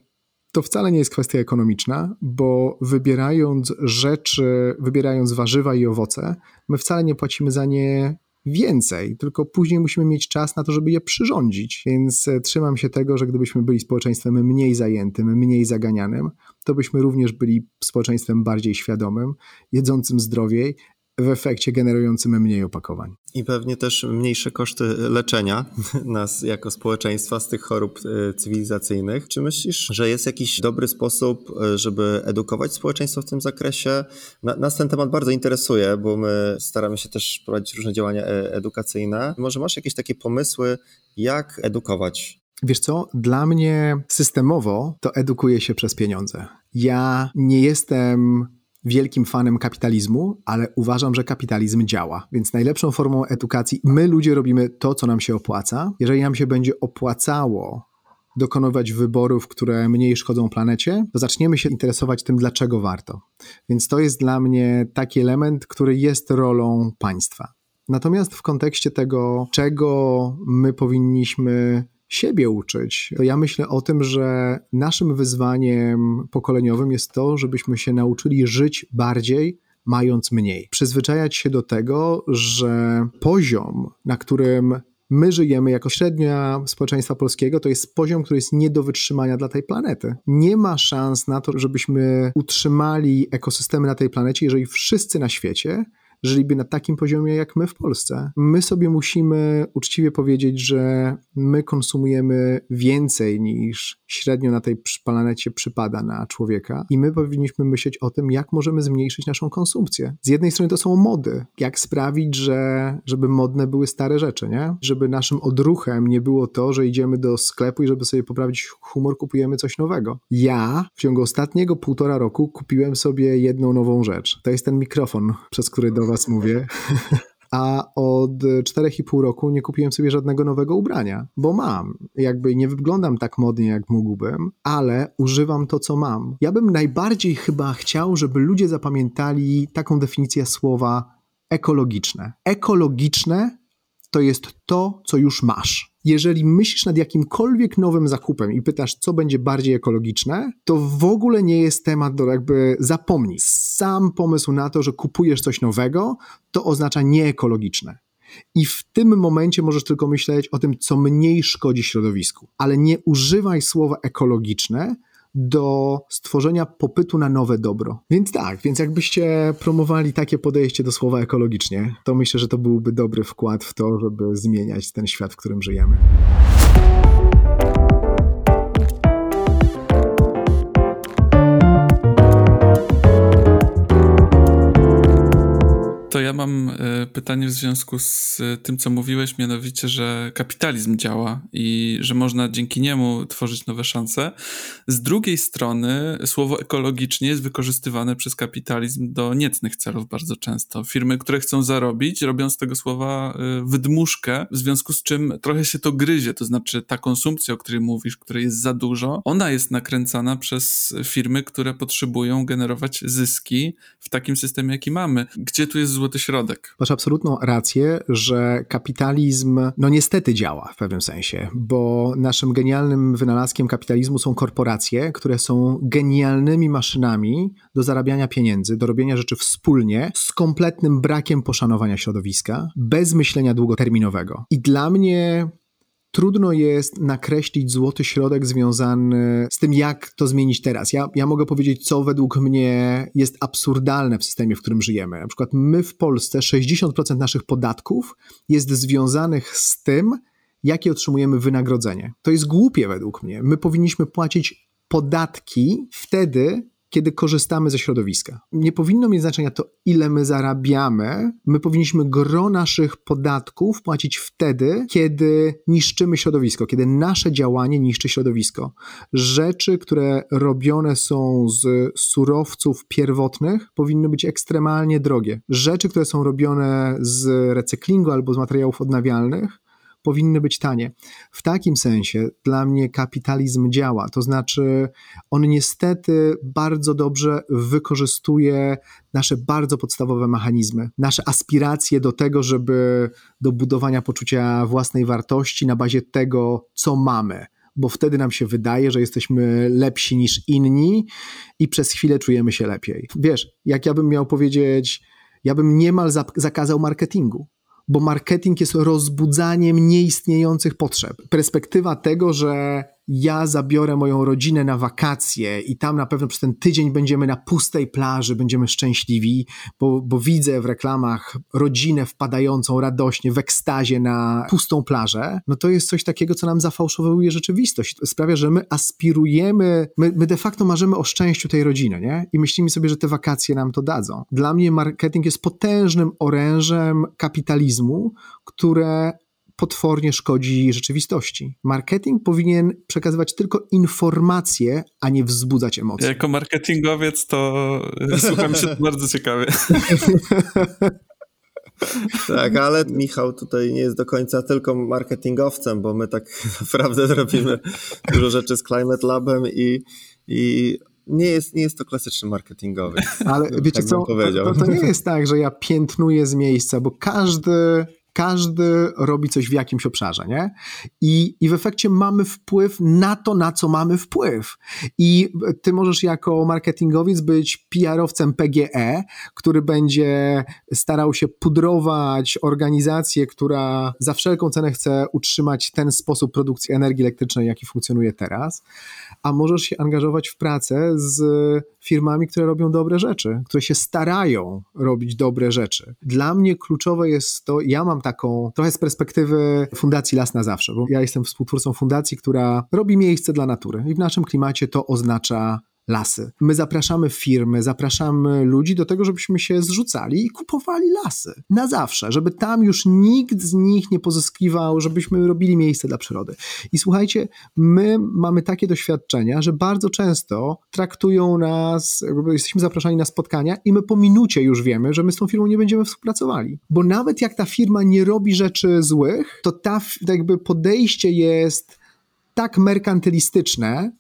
to wcale nie jest kwestia ekonomiczna, bo wybierając rzeczy, wybierając warzywa i owoce, my wcale nie płacimy za nie więcej, tylko później musimy mieć czas na to, żeby je przyrządzić. Więc e, trzymam się tego, że gdybyśmy byli społeczeństwem mniej zajętym, mniej zaganianym, to byśmy również byli społeczeństwem bardziej świadomym, jedzącym zdrowiej, w efekcie generującym mniej opakowań. I pewnie też mniejsze koszty leczenia nas jako społeczeństwa z tych chorób e, cywilizacyjnych. Czy myślisz, że jest jakiś dobry sposób, e, żeby edukować społeczeństwo w tym zakresie? Nas ten temat bardzo interesuje, bo my staramy się też prowadzić różne działania e, edukacyjne. Może masz jakieś takie pomysły, jak edukować Wiesz co, dla mnie systemowo to edukuje się przez pieniądze. Ja nie jestem wielkim fanem kapitalizmu, ale uważam, że kapitalizm działa. Więc najlepszą formą edukacji, my ludzie robimy to, co nam się opłaca. Jeżeli nam się będzie opłacało dokonywać wyborów, które mniej szkodzą planecie, to zaczniemy się interesować tym, dlaczego warto. Więc to jest dla mnie taki element, który jest rolą państwa. Natomiast w kontekście tego, czego my powinniśmy siebie uczyć, to ja myślę o tym, że naszym wyzwaniem pokoleniowym jest to, żebyśmy się nauczyli żyć bardziej, mając mniej. Przyzwyczajać się do tego, że poziom, na którym My żyjemy jako średnia społeczeństwa polskiego, to jest poziom, który jest nie do wytrzymania dla tej planety. Nie ma szans na to, żebyśmy utrzymali ekosystemy na tej planecie, jeżeli wszyscy na świecie żyliby na takim poziomie jak my w Polsce. My sobie musimy uczciwie powiedzieć, że my konsumujemy więcej niż średnio na tej planecie przypada na człowieka i my powinniśmy myśleć o tym, jak możemy zmniejszyć naszą konsumpcję. Z jednej strony to są mody. Jak sprawić, że, żeby modne były stare rzeczy, nie? Żeby naszym odruchem nie było to, że idziemy do sklepu i żeby sobie poprawić humor, kupujemy coś nowego. Ja w ciągu ostatniego półtora roku kupiłem sobie jedną nową rzecz. To jest ten mikrofon, przez który do was mówię. a od 4,5 roku nie kupiłem sobie żadnego nowego ubrania, bo mam. Jakby nie wyglądam tak modnie, jak mógłbym, ale używam to, co mam. Ja bym najbardziej chyba chciał, żeby ludzie zapamiętali taką definicję słowa ekologiczne. Ekologiczne to jest to, co już masz. Jeżeli myślisz nad jakimkolwiek nowym zakupem i pytasz, co będzie bardziej ekologiczne, to w ogóle nie jest temat do jakby zapomnij. Sam pomysł na to, że kupujesz coś nowego, to oznacza nieekologiczne. I w tym momencie możesz tylko myśleć o tym, co mniej szkodzi środowisku. Ale nie używaj słowa ekologiczne, do stworzenia popytu na nowe dobro. Więc tak, więc jakbyście promowali takie podejście do słowa ekologicznie, to myślę, że to byłby dobry wkład w to, żeby zmieniać ten świat, w którym żyjemy. To ja mam e, pytanie w związku z tym, co mówiłeś, mianowicie, że kapitalizm działa i że można dzięki niemu tworzyć nowe szanse. Z drugiej strony, słowo ekologicznie jest wykorzystywane przez kapitalizm do niecnych celów bardzo często. Firmy, które chcą zarobić, robią z tego słowa e, wydmuszkę, w związku z czym trochę się to gryzie. To znaczy, ta konsumpcja, o której mówisz, której jest za dużo, ona jest nakręcana przez firmy, które potrzebują generować zyski w takim systemie, jaki mamy. Gdzie tu jest zło złoty środek. Masz absolutną rację, że kapitalizm, no niestety działa w pewnym sensie, bo naszym genialnym wynalazkiem kapitalizmu są korporacje, które są genialnymi maszynami do zarabiania pieniędzy, do robienia rzeczy wspólnie, z kompletnym brakiem poszanowania środowiska, bez myślenia długoterminowego. I dla mnie trudno jest nakreślić złoty środek związany z tym, jak to zmienić teraz. Ja, ja mogę powiedzieć, co według mnie jest absurdalne w systemie, w którym żyjemy. Na przykład my w Polsce 60% naszych podatków jest związanych z tym, jakie otrzymujemy wynagrodzenie. To jest głupie według mnie. My powinniśmy płacić podatki wtedy, kiedy korzystamy ze środowiska. Nie powinno mieć znaczenia to, ile my zarabiamy. My powinniśmy gro naszych podatków płacić wtedy, kiedy niszczymy środowisko, kiedy nasze działanie niszczy środowisko. Rzeczy, które robione są z surowców pierwotnych, powinny być ekstremalnie drogie. Rzeczy, które są robione z recyklingu albo z materiałów odnawialnych, powinny być tanie. W takim sensie dla mnie kapitalizm działa, to znaczy on niestety bardzo dobrze wykorzystuje nasze bardzo podstawowe mechanizmy, nasze aspiracje do tego, żeby do budowania poczucia własnej wartości na bazie tego, co mamy bo wtedy nam się wydaje, że jesteśmy lepsi niż inni i przez chwilę czujemy się lepiej. Wiesz, jak ja bym miał powiedzieć, ja bym niemal zakazał marketingu bo marketing jest rozbudzaniem nieistniejących potrzeb. Perspektywa tego, że ja zabiorę moją rodzinę na wakacje i tam na pewno przez ten tydzień będziemy na pustej plaży, będziemy szczęśliwi, bo, bo widzę w reklamach rodzinę wpadającą radośnie w ekstazie na pustą plażę, no to jest coś takiego, co nam zafałszowuje rzeczywistość. Sprawia, że my aspirujemy, my, my de facto marzymy o szczęściu tej rodziny, nie? I myślimy sobie, że te wakacje nam to dadzą. Dla mnie marketing jest potężnym orężem kapitalizmu, które potwornie szkodzi rzeczywistości. Marketing powinien przekazywać tylko informacje, a nie wzbudzać emocji. Jako marketingowiec to słucham się bardzo ciekawie. Tak, ale Michał tutaj nie jest do końca tylko marketingowcem, bo my tak naprawdę robimy dużo rzeczy z Climate Labem i, i nie jest, nie jest to klasyczny marketingowy. Ale wiecie tak co, to, to, to, nie jest tak, że ja piętnuję z miejsca, bo każdy Każdy robi coś w jakimś obszarze, nie? I, I w efekcie mamy wpływ na to, na co mamy wpływ. I ty możesz jako marketingowiec być PR-owcem PGE, który będzie starał się pudrować organizację, która za wszelką cenę chce utrzymać ten sposób produkcji energii elektrycznej, jaki funkcjonuje teraz, a możesz się angażować w pracę z firmami, które robią dobre rzeczy, które się starają robić dobre rzeczy. Dla mnie kluczowe jest to, ja mam taką trochę z perspektywy Fundacji Las na Zawsze, bo ja jestem współtwórcą fundacji, która robi miejsce dla natury i w naszym klimacie to oznacza lasy. My zapraszamy firmy, zapraszamy ludzi do tego, żebyśmy się zrzucali i kupowali lasy. Na zawsze, żeby tam już nikt z nich nie pozyskiwał, żebyśmy robili miejsce dla przyrody. I słuchajcie, my mamy takie doświadczenia, że bardzo często traktują nas, jesteśmy zapraszani na spotkania i my po minucie już wiemy, że my z tą firmą nie będziemy współpracowali. Bo nawet jak ta firma nie robi rzeczy złych, to ta jakby podejście jest tak merkantylistyczne,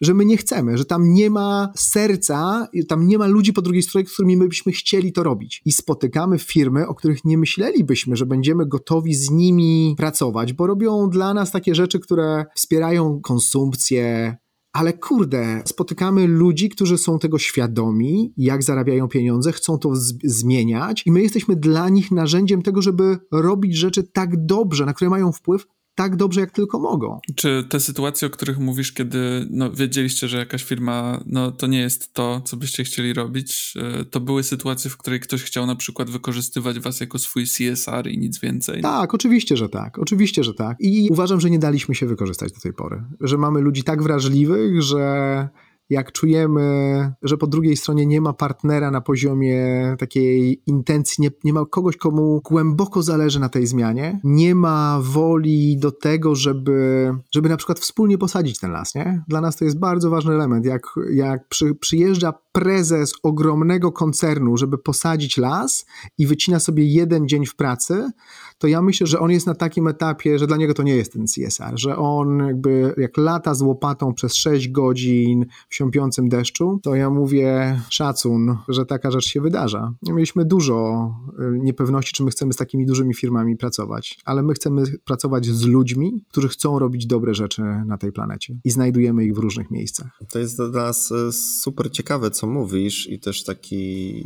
że my nie chcemy, że tam nie ma serca, tam nie ma ludzi po drugiej stronie, z którymi my byśmy chcieli to robić. I spotykamy firmy, o których nie myślelibyśmy, że będziemy gotowi z nimi pracować, bo robią dla nas takie rzeczy, które wspierają konsumpcję, ale kurde, spotykamy ludzi, którzy są tego świadomi, jak zarabiają pieniądze, chcą to zmieniać, i my jesteśmy dla nich narzędziem tego, żeby robić rzeczy tak dobrze, na które mają wpływ, tak dobrze, jak tylko mogą. Czy te sytuacje, o których mówisz, kiedy no, wiedzieliście, że jakaś firma, no to nie jest to, co byście chcieli robić, e, to były sytuacje, w której ktoś chciał na przykład wykorzystywać was jako swój CSR i nic więcej? Tak, oczywiście, że tak. Oczywiście, że tak. I uważam, że nie daliśmy się wykorzystać do tej pory. Że mamy ludzi tak wrażliwych, że jak czujemy, że po drugiej stronie nie ma partnera na poziomie takiej intencji, nie, nie ma kogoś, komu głęboko zależy na tej zmianie, nie ma woli do tego, żeby, żeby na przykład wspólnie posadzić ten las, nie? Dla nas to jest bardzo ważny element. Jak, jak przy, przyjeżdża prezes ogromnego koncernu, żeby posadzić las i wycina sobie jeden dzień w pracy, to ja myślę, że on jest na takim etapie, że dla niego to nie jest ten CSR, że on jakby jak lata z łopatą przez 6 godzin w siąpiącym deszczu, to ja mówię szacun, że taka rzecz się wydarza. Mieliśmy dużo y, niepewności, czy my chcemy z takimi dużymi firmami pracować, ale my chcemy pracować z ludźmi, którzy chcą robić dobre rzeczy na tej planecie i znajdujemy ich w różnych miejscach. To jest dla nas y, super ciekawe, co mówisz i też taki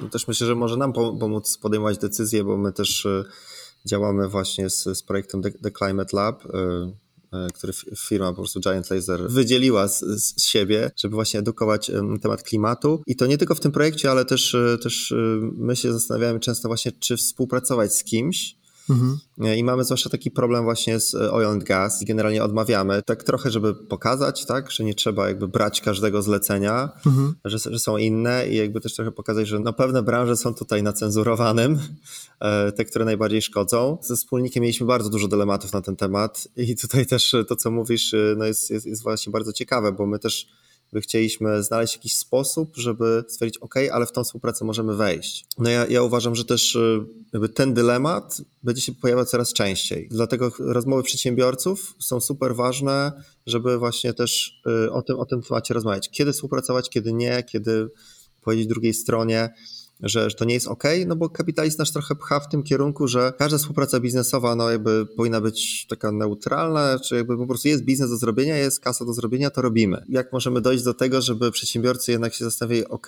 no też myślę, że może nam pomóc podejmować decyzje, bo my też y, działamy właśnie z, z projektem The, The Climate Lab, y, y, który firma po prostu Giant Laser wydzieliła z, z, siebie, żeby właśnie edukować temat klimatu. I to nie tylko w tym projekcie, ale też, też my się zastanawiamy często właśnie, czy współpracować z kimś, Mhm. I mamy zwłaszcza taki problem właśnie z e, oil and gas i generalnie odmawiamy, tak trochę, żeby pokazać, tak, że nie trzeba jakby brać każdego zlecenia, mhm. że, że, są inne i jakby też trochę pokazać, że no pewne branże są tutaj na cenzurowanym, e, te, które najbardziej szkodzą. Ze wspólnikiem mieliśmy bardzo dużo dylematów na ten temat i tutaj też to, co mówisz, e, no jest, jest, jest właśnie bardzo ciekawe, bo my też by chcieliśmy znaleźć jakiś sposób, żeby stwierdzić, OK, ale w tą współpracę możemy wejść. No ja, ja uważam, że też y, jakby ten dylemat będzie się pojawiał coraz częściej. Dlatego rozmowy przedsiębiorców są super ważne, żeby właśnie też y, o tym, o tym temacie rozmawiać. Kiedy współpracować, kiedy nie, kiedy powiedzieć drugiej stronie, że, to nie jest ok, no bo kapitalizm nasz trochę pcha w tym kierunku, że każda współpraca biznesowa no jakby powinna być taka neutralna, czy jakby po prostu jest biznes do zrobienia, jest kasa do zrobienia, to robimy. Jak możemy dojść do tego, żeby przedsiębiorcy jednak się zastanawiali, ok,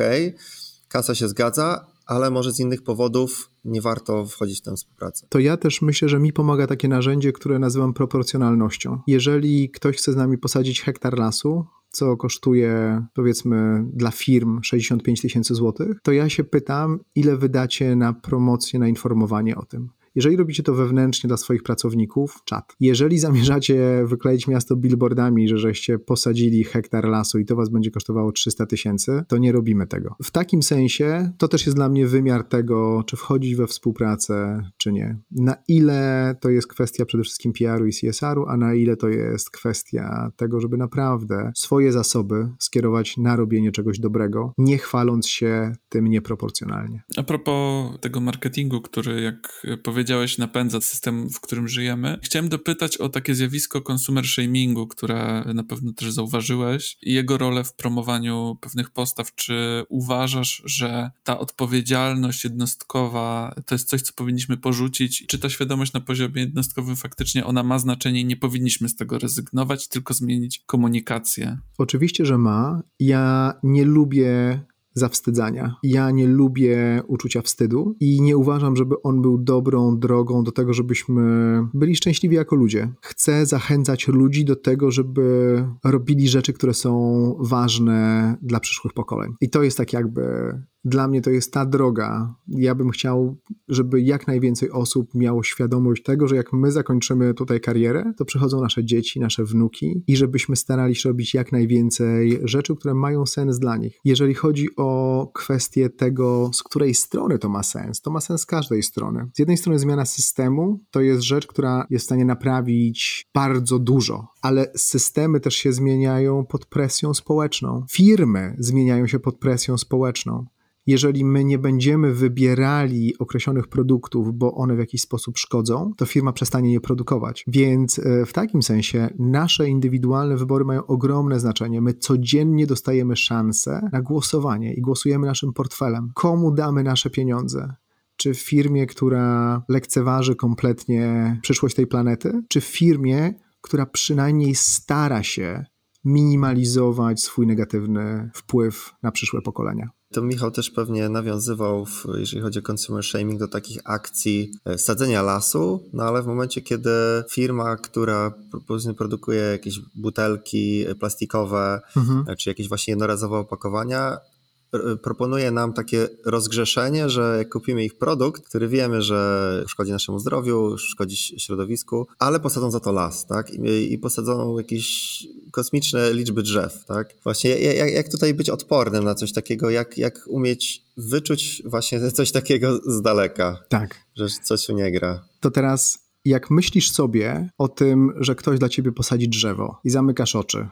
kasa się zgadza, ale może z innych powodów nie warto wchodzić w tę współpracę. To ja też myślę, że mi pomaga takie narzędzie, które nazywam proporcjonalnością. Jeżeli ktoś chce z nami posadzić hektar lasu, co kosztuje powiedzmy dla firm 65 tysięcy złotych, to ja się pytam, ile wydacie na promocję, na informowanie o tym. Jeżeli robicie to wewnętrznie dla swoich pracowników, czat. Jeżeli zamierzacie wykleić miasto billboardami, że żeście posadzili hektar lasu i to was będzie kosztowało 300 tysięcy, to nie robimy tego. W takim sensie to też jest dla mnie wymiar tego, czy wchodzić we współpracę, czy nie. Na ile to jest kwestia przede wszystkim PR-u i CSR-u, a na ile to jest kwestia tego, żeby naprawdę swoje zasoby skierować na robienie czegoś dobrego, nie chwaląc się tym nieproporcjonalnie. A propos tego marketingu, który jak powiedziałem, powiedziałeś, napędza system, w którym żyjemy. Chciałem dopytać o takie zjawisko consumer shamingu, które na pewno też zauważyłeś i jego rolę w promowaniu pewnych postaw. Czy uważasz, że ta odpowiedzialność jednostkowa to jest coś, co powinniśmy porzucić? Czy ta świadomość na poziomie jednostkowym faktycznie ona ma znaczenie i nie powinniśmy z tego rezygnować, tylko zmienić komunikację? Oczywiście, że ma. Ja nie lubię zawstydzania. Ja nie lubię uczucia wstydu i nie uważam, żeby on był dobrą drogą do tego, żebyśmy byli szczęśliwi jako ludzie. Chcę zachęcać ludzi do tego, żeby robili rzeczy, które są ważne dla przyszłych pokoleń. I to jest tak jakby dla mnie to jest ta droga. Ja bym chciał, żeby jak najwięcej osób miało świadomość tego, że jak my zakończymy tutaj karierę, to przychodzą nasze dzieci, nasze wnuki i żebyśmy starali się robić jak najwięcej rzeczy, które mają sens dla nich. Jeżeli chodzi o kwestię tego, z której strony to ma sens, to ma sens z każdej strony. Z jednej strony zmiana systemu to jest rzecz, która jest w stanie naprawić bardzo dużo, ale systemy też się zmieniają pod presją społeczną. Firmy zmieniają się pod presją społeczną jeżeli my nie będziemy wybierali określonych produktów, bo one w jakiś sposób szkodzą, to firma przestanie je produkować. Więc e, w takim sensie nasze indywidualne wybory mają ogromne znaczenie. My codziennie dostajemy szansę na głosowanie i głosujemy naszym portfelem. Komu damy nasze pieniądze? Czy w firmie, która lekceważy kompletnie przyszłość tej planety, czy w firmie, która przynajmniej stara się minimalizować swój negatywny wpływ na przyszłe pokolenia? To Michał też pewnie nawiązywał, w, jeżeli chodzi o consumer shaming, do takich akcji e, sadzenia lasu, no ale w momencie, kiedy firma, która produkuje jakieś butelki plastikowe, mhm. czy jakieś właśnie jednorazowe opakowania, proponuje nam takie rozgrzeszenie, że jak kupimy ich produkt, który wiemy, że szkodzi naszemu zdrowiu, szkodzi środowisku, ale posadzą za to las, tak? I, i posadzą jakieś kosmiczne liczby drzew, tak? Właśnie jak, jak tutaj być odpornym na coś takiego, jak, jak umieć wyczuć właśnie coś takiego z daleka. Tak. Że coś się nie gra. To teraz jak myślisz sobie o tym, że ktoś dla ciebie posadzi drzewo i zamykasz oczy,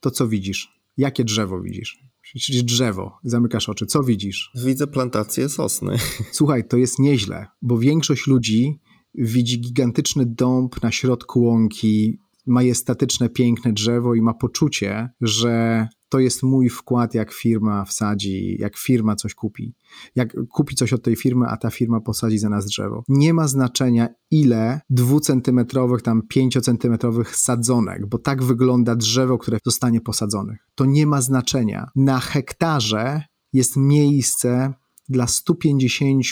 to co widzisz? Jakie drzewo widzisz? Czyli drzewo, zamykasz oczy. Co widzisz? Widzę plantację sosny. Słuchaj, to jest nieźle, bo większość ludzi widzi gigantyczny dąb na środku łąki, majestatyczne, piękne drzewo i ma poczucie, że to jest mój wkład, jak firma wsadzi, jak firma coś kupi. Jak kupi coś od tej firmy, a ta firma posadzi za nas drzewo. Nie ma znaczenia, ile dwucentymetrowych, tam pięciocentymetrowych sadzonek, bo tak wygląda drzewo, które zostanie posadzone. To nie ma znaczenia. Na hektarze jest miejsce dla 150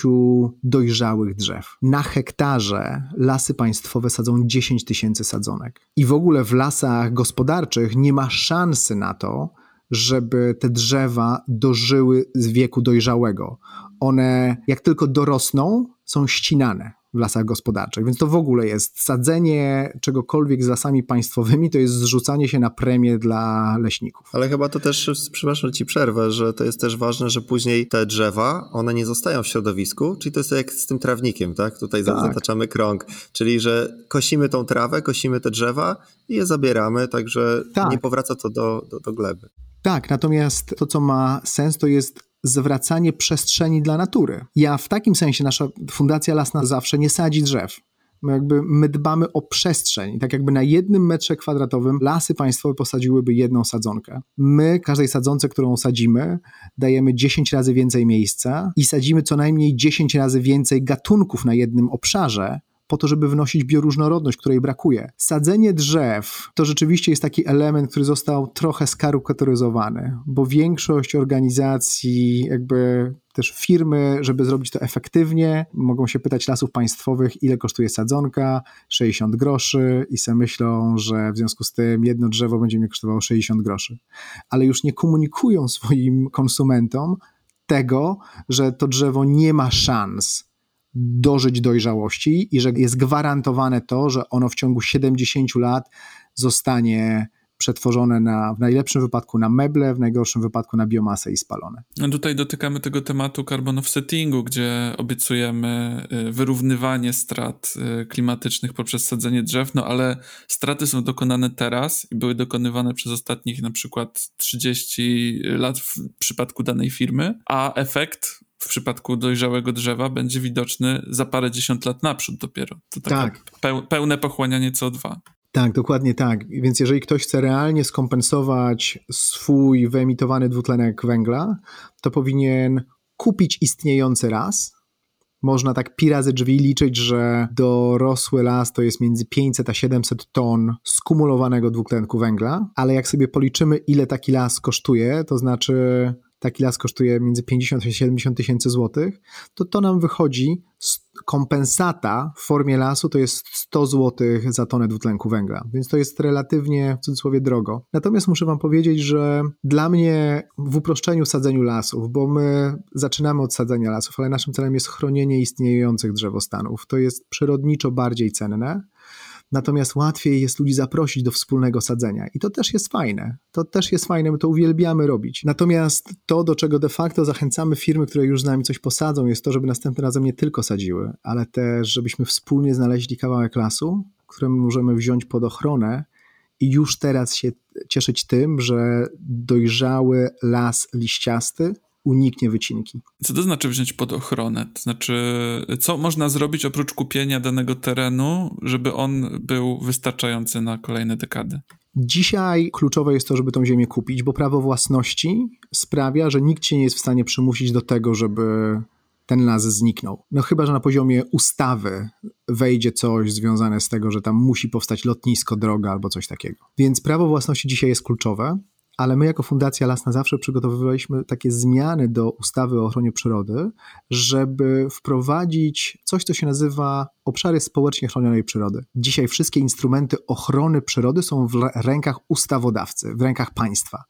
dojrzałych drzew. Na hektarze lasy państwowe sadzą 10 tysięcy sadzonek. I w ogóle w lasach gospodarczych nie ma szansy na to, żeby te drzewa dożyły z wieku dojrzałego. One, jak tylko dorosną, są ścinane w lasach gospodarczych. Więc to w ogóle jest sadzenie czegokolwiek z lasami państwowymi, to jest zrzucanie się na premię dla leśników. Ale chyba to też, przepraszam ci przerwę, że to jest też ważne, że później te drzewa, one nie zostają w środowisku, czyli to jest jak z tym trawnikiem, tak? Tutaj tak. zataczamy krąg, czyli że kosimy tą trawę, kosimy te drzewa i je zabieramy, także tak. nie powraca to do, do, do gleby. Tak, natomiast to, co ma sens, to jest zwracanie przestrzeni dla natury. Ja w takim sensie, nasza Fundacja Lasna Zawsze nie sadzi drzew. My, jakby, my dbamy o przestrzeń. Tak jakby na jednym metrze kwadratowym lasy państwowe posadziłyby jedną sadzonkę. My każdej sadzonce, którą sadzimy, dajemy 10 razy więcej miejsca i sadzimy co najmniej 10 razy więcej gatunków na jednym obszarze, po to, żeby wnosić bioróżnorodność, której brakuje. Sadzenie drzew to rzeczywiście jest taki element, który został trochę skarukateryzowany, bo większość organizacji, jakby też firmy, żeby zrobić to efektywnie, mogą się pytać lasów państwowych, ile kosztuje sadzonka, 60 groszy i sobie myślą, że w związku z tym jedno drzewo będzie mi kosztowało 60 groszy. Ale już nie komunikują swoim konsumentom tego, że to drzewo nie ma szans dożyć dojrzałości i że jest gwarantowane to, że ono w ciągu 70 lat zostanie przetworzone na, w najlepszym wypadku na meble, w najgorszym wypadku na biomasę i spalone. No tutaj dotykamy tego tematu carbon offsettingu, gdzie obiecujemy y, wyrównywanie strat y, klimatycznych poprzez sadzenie drzew, no ale straty są dokonane teraz i były dokonywane przez ostatnich na przykład 30 lat w przypadku danej firmy, a efekt w przypadku dojrzałego drzewa będzie widoczny za parę dziesiąt lat naprzód dopiero. To tak. pełne pochłanianie CO2. Tak, dokładnie tak. Więc jeżeli ktoś chce realnie skompensować swój wyemitowany dwutlenek węgla, to powinien kupić istniejący las. Można tak pi razy drzwi liczyć, że dorosły las to jest między 500 a 700 ton skumulowanego dwutlenku węgla, ale jak sobie policzymy, ile taki las kosztuje, to znaczy taki las kosztuje między 50 a 70 tysięcy złotych, to to nam wychodzi kompensata w formie lasu to jest 100 złotych za tonę dwutlenku węgla, więc to jest relatywnie w cudzysłowie drogo. Natomiast muszę wam powiedzieć, że dla mnie w uproszczeniu sadzeniu lasów, bo my zaczynamy od sadzenia lasów, ale naszym celem jest chronienie istniejących drzewostanów. To jest przyrodniczo bardziej cenne, Natomiast łatwiej jest ludzi zaprosić do wspólnego sadzenia. I to też jest fajne. To też jest fajne, my to uwielbiamy robić. Natomiast to, do czego de facto zachęcamy firmy, które już z nami coś posadzą, jest to, żeby następnym razem nie tylko sadziły, ale też, żebyśmy wspólnie znaleźli kawałek lasu, który możemy wziąć pod ochronę i już teraz się cieszyć tym, że dojrzały las liściasty uniknie wycinki. Co to znaczy wziąć pod ochronę? To znaczy, co można zrobić oprócz kupienia danego terenu, żeby on był wystarczający na kolejne dekady? Dzisiaj kluczowe jest to, żeby tą ziemię kupić, bo prawo własności sprawia, że nikt cię nie jest w stanie przymusić do tego, żeby ten las zniknął. No chyba, że na poziomie ustawy wejdzie coś związane z tego, że tam musi powstać lotnisko, droga albo coś takiego. Więc prawo własności dzisiaj jest kluczowe ale my jako Fundacja Las na Zawsze przygotowywaliśmy takie zmiany do ustawy o ochronie przyrody, żeby wprowadzić coś, co się nazywa obszary społecznie chronionej przyrody. Dzisiaj wszystkie instrumenty ochrony przyrody są w rękach ustawodawcy, w rękach państwa.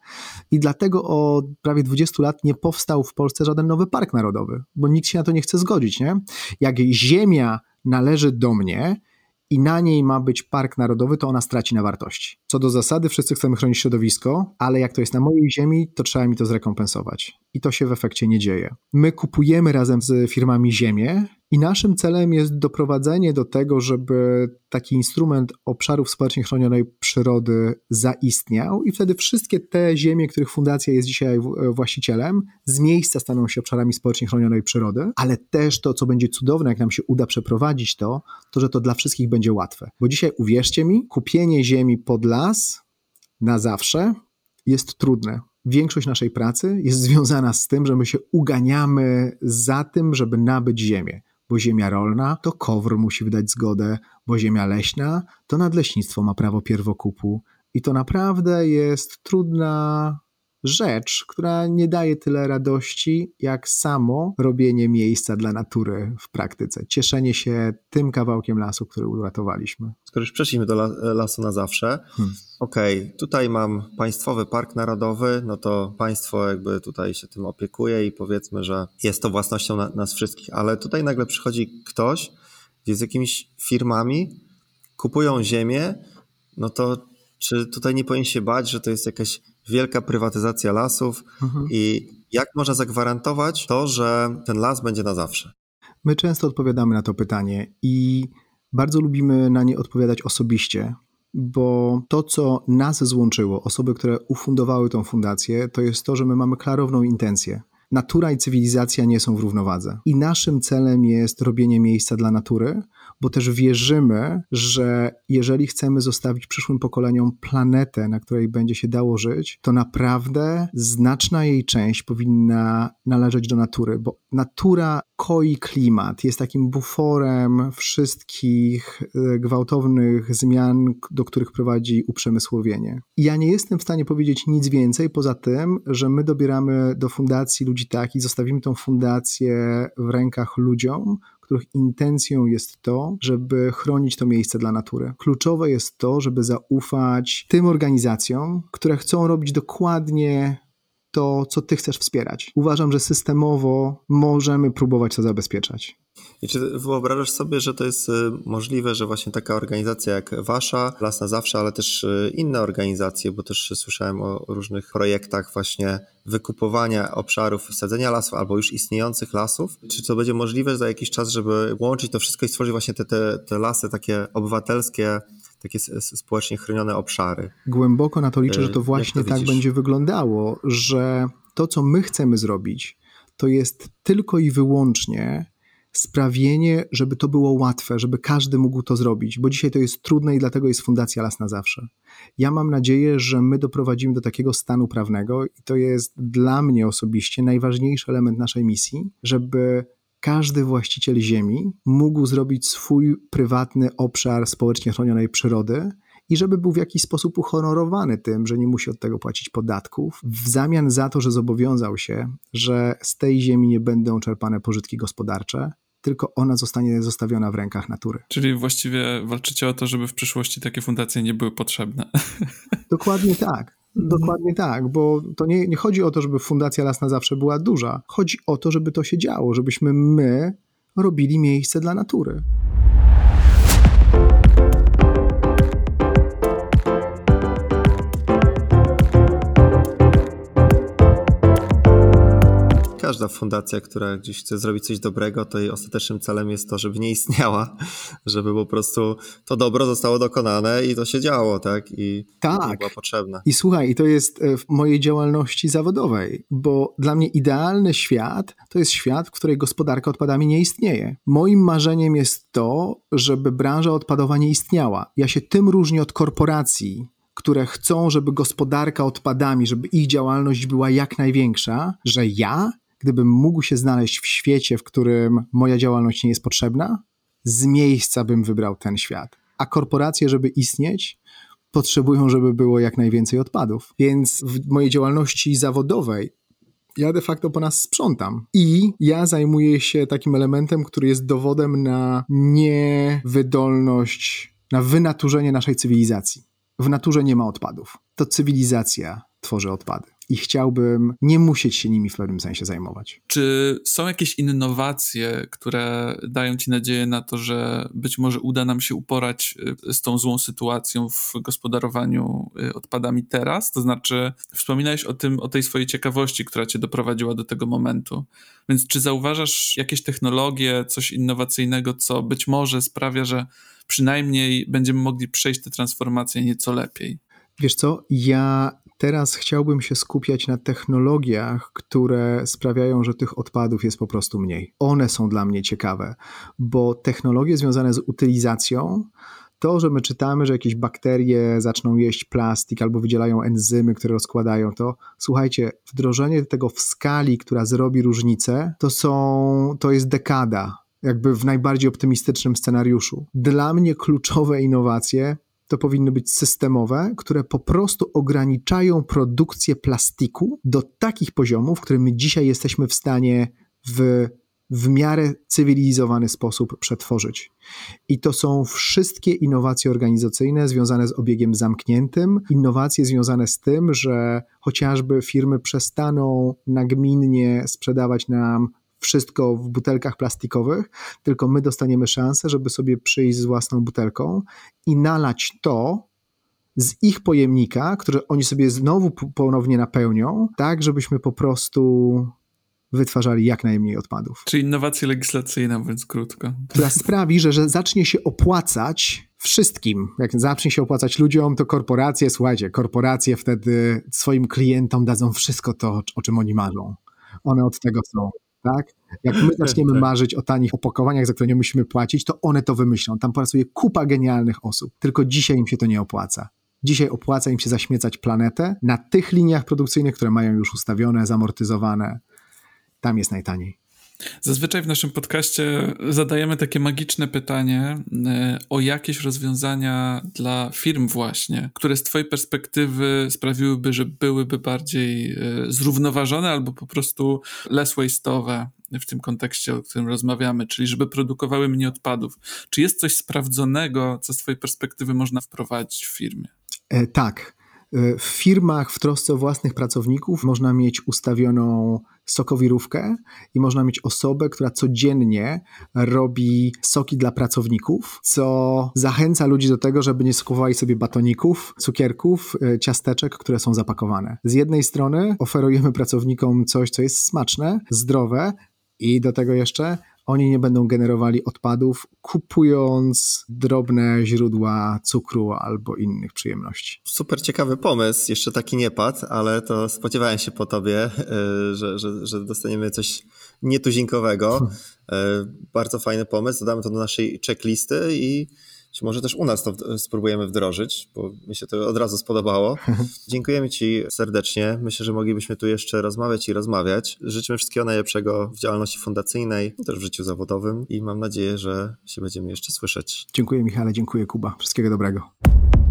I dlatego od prawie 20 lat nie powstał w Polsce żaden nowy park narodowy, bo nikt się na to nie chce zgodzić. Nie? Jak ziemia należy do mnie, i na niej ma być park narodowy, to ona straci na wartości. Co do zasady, wszyscy chcemy chronić środowisko, ale jak to jest na mojej ziemi, to trzeba mi to zrekompensować. I to się w efekcie nie dzieje. My kupujemy razem z firmami ziemię i naszym celem jest doprowadzenie do tego, żeby taki instrument obszarów społecznie chronionej przyrody zaistniał i wtedy wszystkie te ziemie, których fundacja jest dzisiaj właścicielem, z miejsca staną się obszarami społecznie chronionej przyrody, ale też to, co będzie cudowne, jak nam się uda przeprowadzić to, to, że to dla wszystkich będzie łatwe. Bo dzisiaj, uwierzcie mi, kupienie ziemi pod las na zawsze jest trudne. Większość naszej pracy jest związana z tym, że my się uganiamy za tym, żeby nabyć ziemię bo ziemia rolna to KOWR musi wydać zgodę, bo ziemia leśna to nadleśnictwo ma prawo pierwokupu. I to naprawdę jest trudna rzecz, która nie daje tyle radości, jak samo robienie miejsca dla natury w praktyce. Cieszenie się tym kawałkiem lasu, który uratowaliśmy. Skoro już przeszliśmy do lasu na zawsze, hmm. okej, okay, tutaj mam Państwowy Park Narodowy, no to państwo jakby tutaj się tym opiekuje i powiedzmy, że jest to własnością na, nas wszystkich, ale tutaj nagle przychodzi ktoś, gdzie z jakimiś firmami kupują ziemię, no to czy tutaj nie powinien się bać, że to jest jakaś wielka prywatyzacja lasów mhm. i jak można zagwarantować to, że ten las będzie na zawsze? My często odpowiadamy na to pytanie i bardzo lubimy na nie odpowiadać osobiście, bo to, co nas złączyło, osoby, które ufundowały tą fundację, to jest to, że my mamy klarowną intencję natura i cywilizacja nie są w równowadze. I naszym celem jest robienie miejsca dla natury, bo też wierzymy, że jeżeli chcemy zostawić przyszłym pokoleniom planetę, na której będzie się dało żyć, to naprawdę znaczna jej część powinna należeć do natury, bo natura koi klimat, jest takim buforem wszystkich e, gwałtownych zmian, do których prowadzi uprzemysłowienie. Ja nie jestem w stanie powiedzieć nic więcej poza tym, że my dobieramy do fundacji ludzi tak i zostawimy tą fundację w rękach ludziom, których intencją jest to, żeby chronić to miejsce dla natury. Kluczowe jest to, żeby zaufać tym organizacjom, które chcą robić dokładnie to, co ty chcesz wspierać. Uważam, że systemowo możemy próbować to zabezpieczać. I czy wyobrażasz sobie, że to jest y, możliwe, że właśnie taka organizacja jak wasza, Las na Zawsze, ale też y, inne organizacje, bo też słyszałem o różnych projektach właśnie wykupowania obszarów i sadzenia lasów albo już istniejących lasów. Czy to będzie możliwe za jakiś czas, żeby łączyć to wszystko i stworzyć właśnie te, te, te lasy takie obywatelskie, takie społecznie chronione obszary? Głęboko na to liczę, że to y, właśnie to tak będzie wyglądało, że to, co my chcemy zrobić, to jest tylko i wyłącznie sprawienie, żeby to było łatwe, żeby każdy mógł to zrobić, bo dzisiaj to jest trudne i dlatego jest Fundacja Las na Zawsze. Ja mam nadzieję, że my doprowadzimy do takiego stanu prawnego i to jest dla mnie osobiście najważniejszy element naszej misji, żeby każdy właściciel ziemi mógł zrobić swój prywatny obszar społecznie chronionej przyrody i żeby był w jakiś sposób uhonorowany tym, że nie musi od tego płacić podatków, w zamian za to, że zobowiązał się, że z tej ziemi nie będą czerpane pożytki gospodarcze, tylko ona zostanie zostawiona w rękach natury. Czyli właściwie walczycie o to, żeby w przyszłości takie fundacje nie były potrzebne. Dokładnie tak. Dokładnie tak, bo to nie, nie chodzi o to, żeby Fundacja Las na Zawsze była duża. Chodzi o to, żeby to się działo, żebyśmy my robili miejsce dla natury. Każda fundacja, która gdzieś chce zrobić coś dobrego, to jej ostatecznym celem jest to, żeby nie istniała, żeby po prostu to dobro zostało dokonane i to się działo, tak? I tak. była potrzebna. I słuchaj, i to jest e, w mojej działalności zawodowej, bo dla mnie idealny świat to jest świat, w którym gospodarka odpadami nie istnieje. Moim marzeniem jest to, żeby branża odpadowa nie istniała. Ja się tym różnię od korporacji, które chcą, żeby gospodarka odpadami, żeby ich działalność była jak największa, że ja gdybym mógł się znaleźć w świecie, w którym moja działalność nie jest potrzebna, z miejsca bym wybrał ten świat. A korporacje, żeby istnieć, potrzebują, żeby było jak najwięcej odpadów. Więc w mojej działalności zawodowej ja de facto po nas sprzątam. I ja zajmuję się takim elementem, który jest dowodem na niewydolność, na wynaturzenie naszej cywilizacji. W naturze nie ma odpadów. To cywilizacja tworzy odpady i chciałbym nie musieć się nimi w pewnym sensie zajmować. Czy są jakieś innowacje, które dają Ci nadzieję na to, że być może uda nam się uporać y, z tą złą sytuacją w gospodarowaniu y, odpadami teraz? To znaczy, wspominałeś o tym, o tej swojej ciekawości, która Cię doprowadziła do tego momentu. Więc czy zauważasz jakieś technologie, coś innowacyjnego, co być może sprawia, że przynajmniej będziemy mogli przejść tę transformację nieco lepiej? Wiesz co, ja Teraz chciałbym się skupiać na technologiach, które sprawiają, że tych odpadów jest po prostu mniej. One są dla mnie ciekawe, bo technologie związane z utylizacją, to, że my czytamy, że jakieś bakterie zaczną jeść plastik albo wydzielają enzymy, które rozkładają to, słuchajcie, wdrożenie tego w skali, która zrobi różnicę, to są, to jest dekada, jakby w najbardziej optymistycznym scenariuszu. Dla mnie kluczowe innowacje to powinny być systemowe, które po prostu ograniczają produkcję plastiku do takich poziomów, które my dzisiaj jesteśmy w stanie w, w miarę cywilizowany sposób przetworzyć. I to są wszystkie innowacje organizacyjne związane z obiegiem zamkniętym, innowacje związane z tym, że chociażby firmy przestaną nagminnie sprzedawać nam wszystko w butelkach plastikowych, tylko my dostaniemy szansę, żeby sobie przyjść z własną butelką i nalać to z ich pojemnika, który oni sobie znowu ponownie napełnią, tak żebyśmy po prostu wytwarzali jak najmniej odpadów. Czy innowacja legislacyjna, mówiąc krótko. Która sprawi, że, że zacznie się opłacać wszystkim. Jak zacznie się opłacać ludziom, to korporacje, słuchajcie, korporacje wtedy swoim klientom dadzą wszystko to, o czym oni marzą. One od tego są tak? Jak my zaczniemy tak. marzyć o tanich opakowaniach, za które nie musimy płacić, to one to wymyślą. Tam pracuje kupa genialnych osób. Tylko dzisiaj im się to nie opłaca. Dzisiaj opłaca im się zaśmiecać planetę na tych liniach produkcyjnych, które mają już ustawione, zamortyzowane. Tam jest najtaniej. Zazwyczaj w naszym podcaście zadajemy takie magiczne pytanie e, o jakieś rozwiązania dla firm właśnie, które z twojej perspektywy sprawiłyby, że byłyby bardziej e, zrównoważone albo po prostu less waste'owe w tym kontekście, o którym rozmawiamy, czyli żeby produkowały mniej odpadów. Czy jest coś sprawdzonego, co z twojej perspektywy można wprowadzić w firmie? E, tak. W firmach w trosce o własnych pracowników można mieć ustawioną sokowirówkę i można mieć osobę, która codziennie robi soki dla pracowników, co zachęca ludzi do tego, żeby nie skupowali sobie batoników, cukierków, e, ciasteczek, które są zapakowane. Z jednej strony oferujemy pracownikom coś, co jest smaczne, zdrowe, i do tego jeszcze oni nie będą generowali odpadów, kupując drobne źródła cukru albo innych przyjemności. Super ciekawy pomysł, jeszcze taki nie padł, ale to spodziewałem się po tobie, e, że, że, że dostaniemy coś nietuzinkowego. Hmm. Bardzo fajny pomysł, dodamy to do naszej checklisty i być może też u nas to spróbujemy wdrożyć, bo mi się to od razu spodobało. Dziękujemy Ci serdecznie. Myślę, że moglibyśmy tu jeszcze rozmawiać i rozmawiać. Życzymy wszystkiego najlepszego w działalności fundacyjnej, też w życiu zawodowym i mam nadzieję, że się będziemy jeszcze słyszeć. Dziękuję Michale, dziękuję Kuba. Wszystkiego dobrego.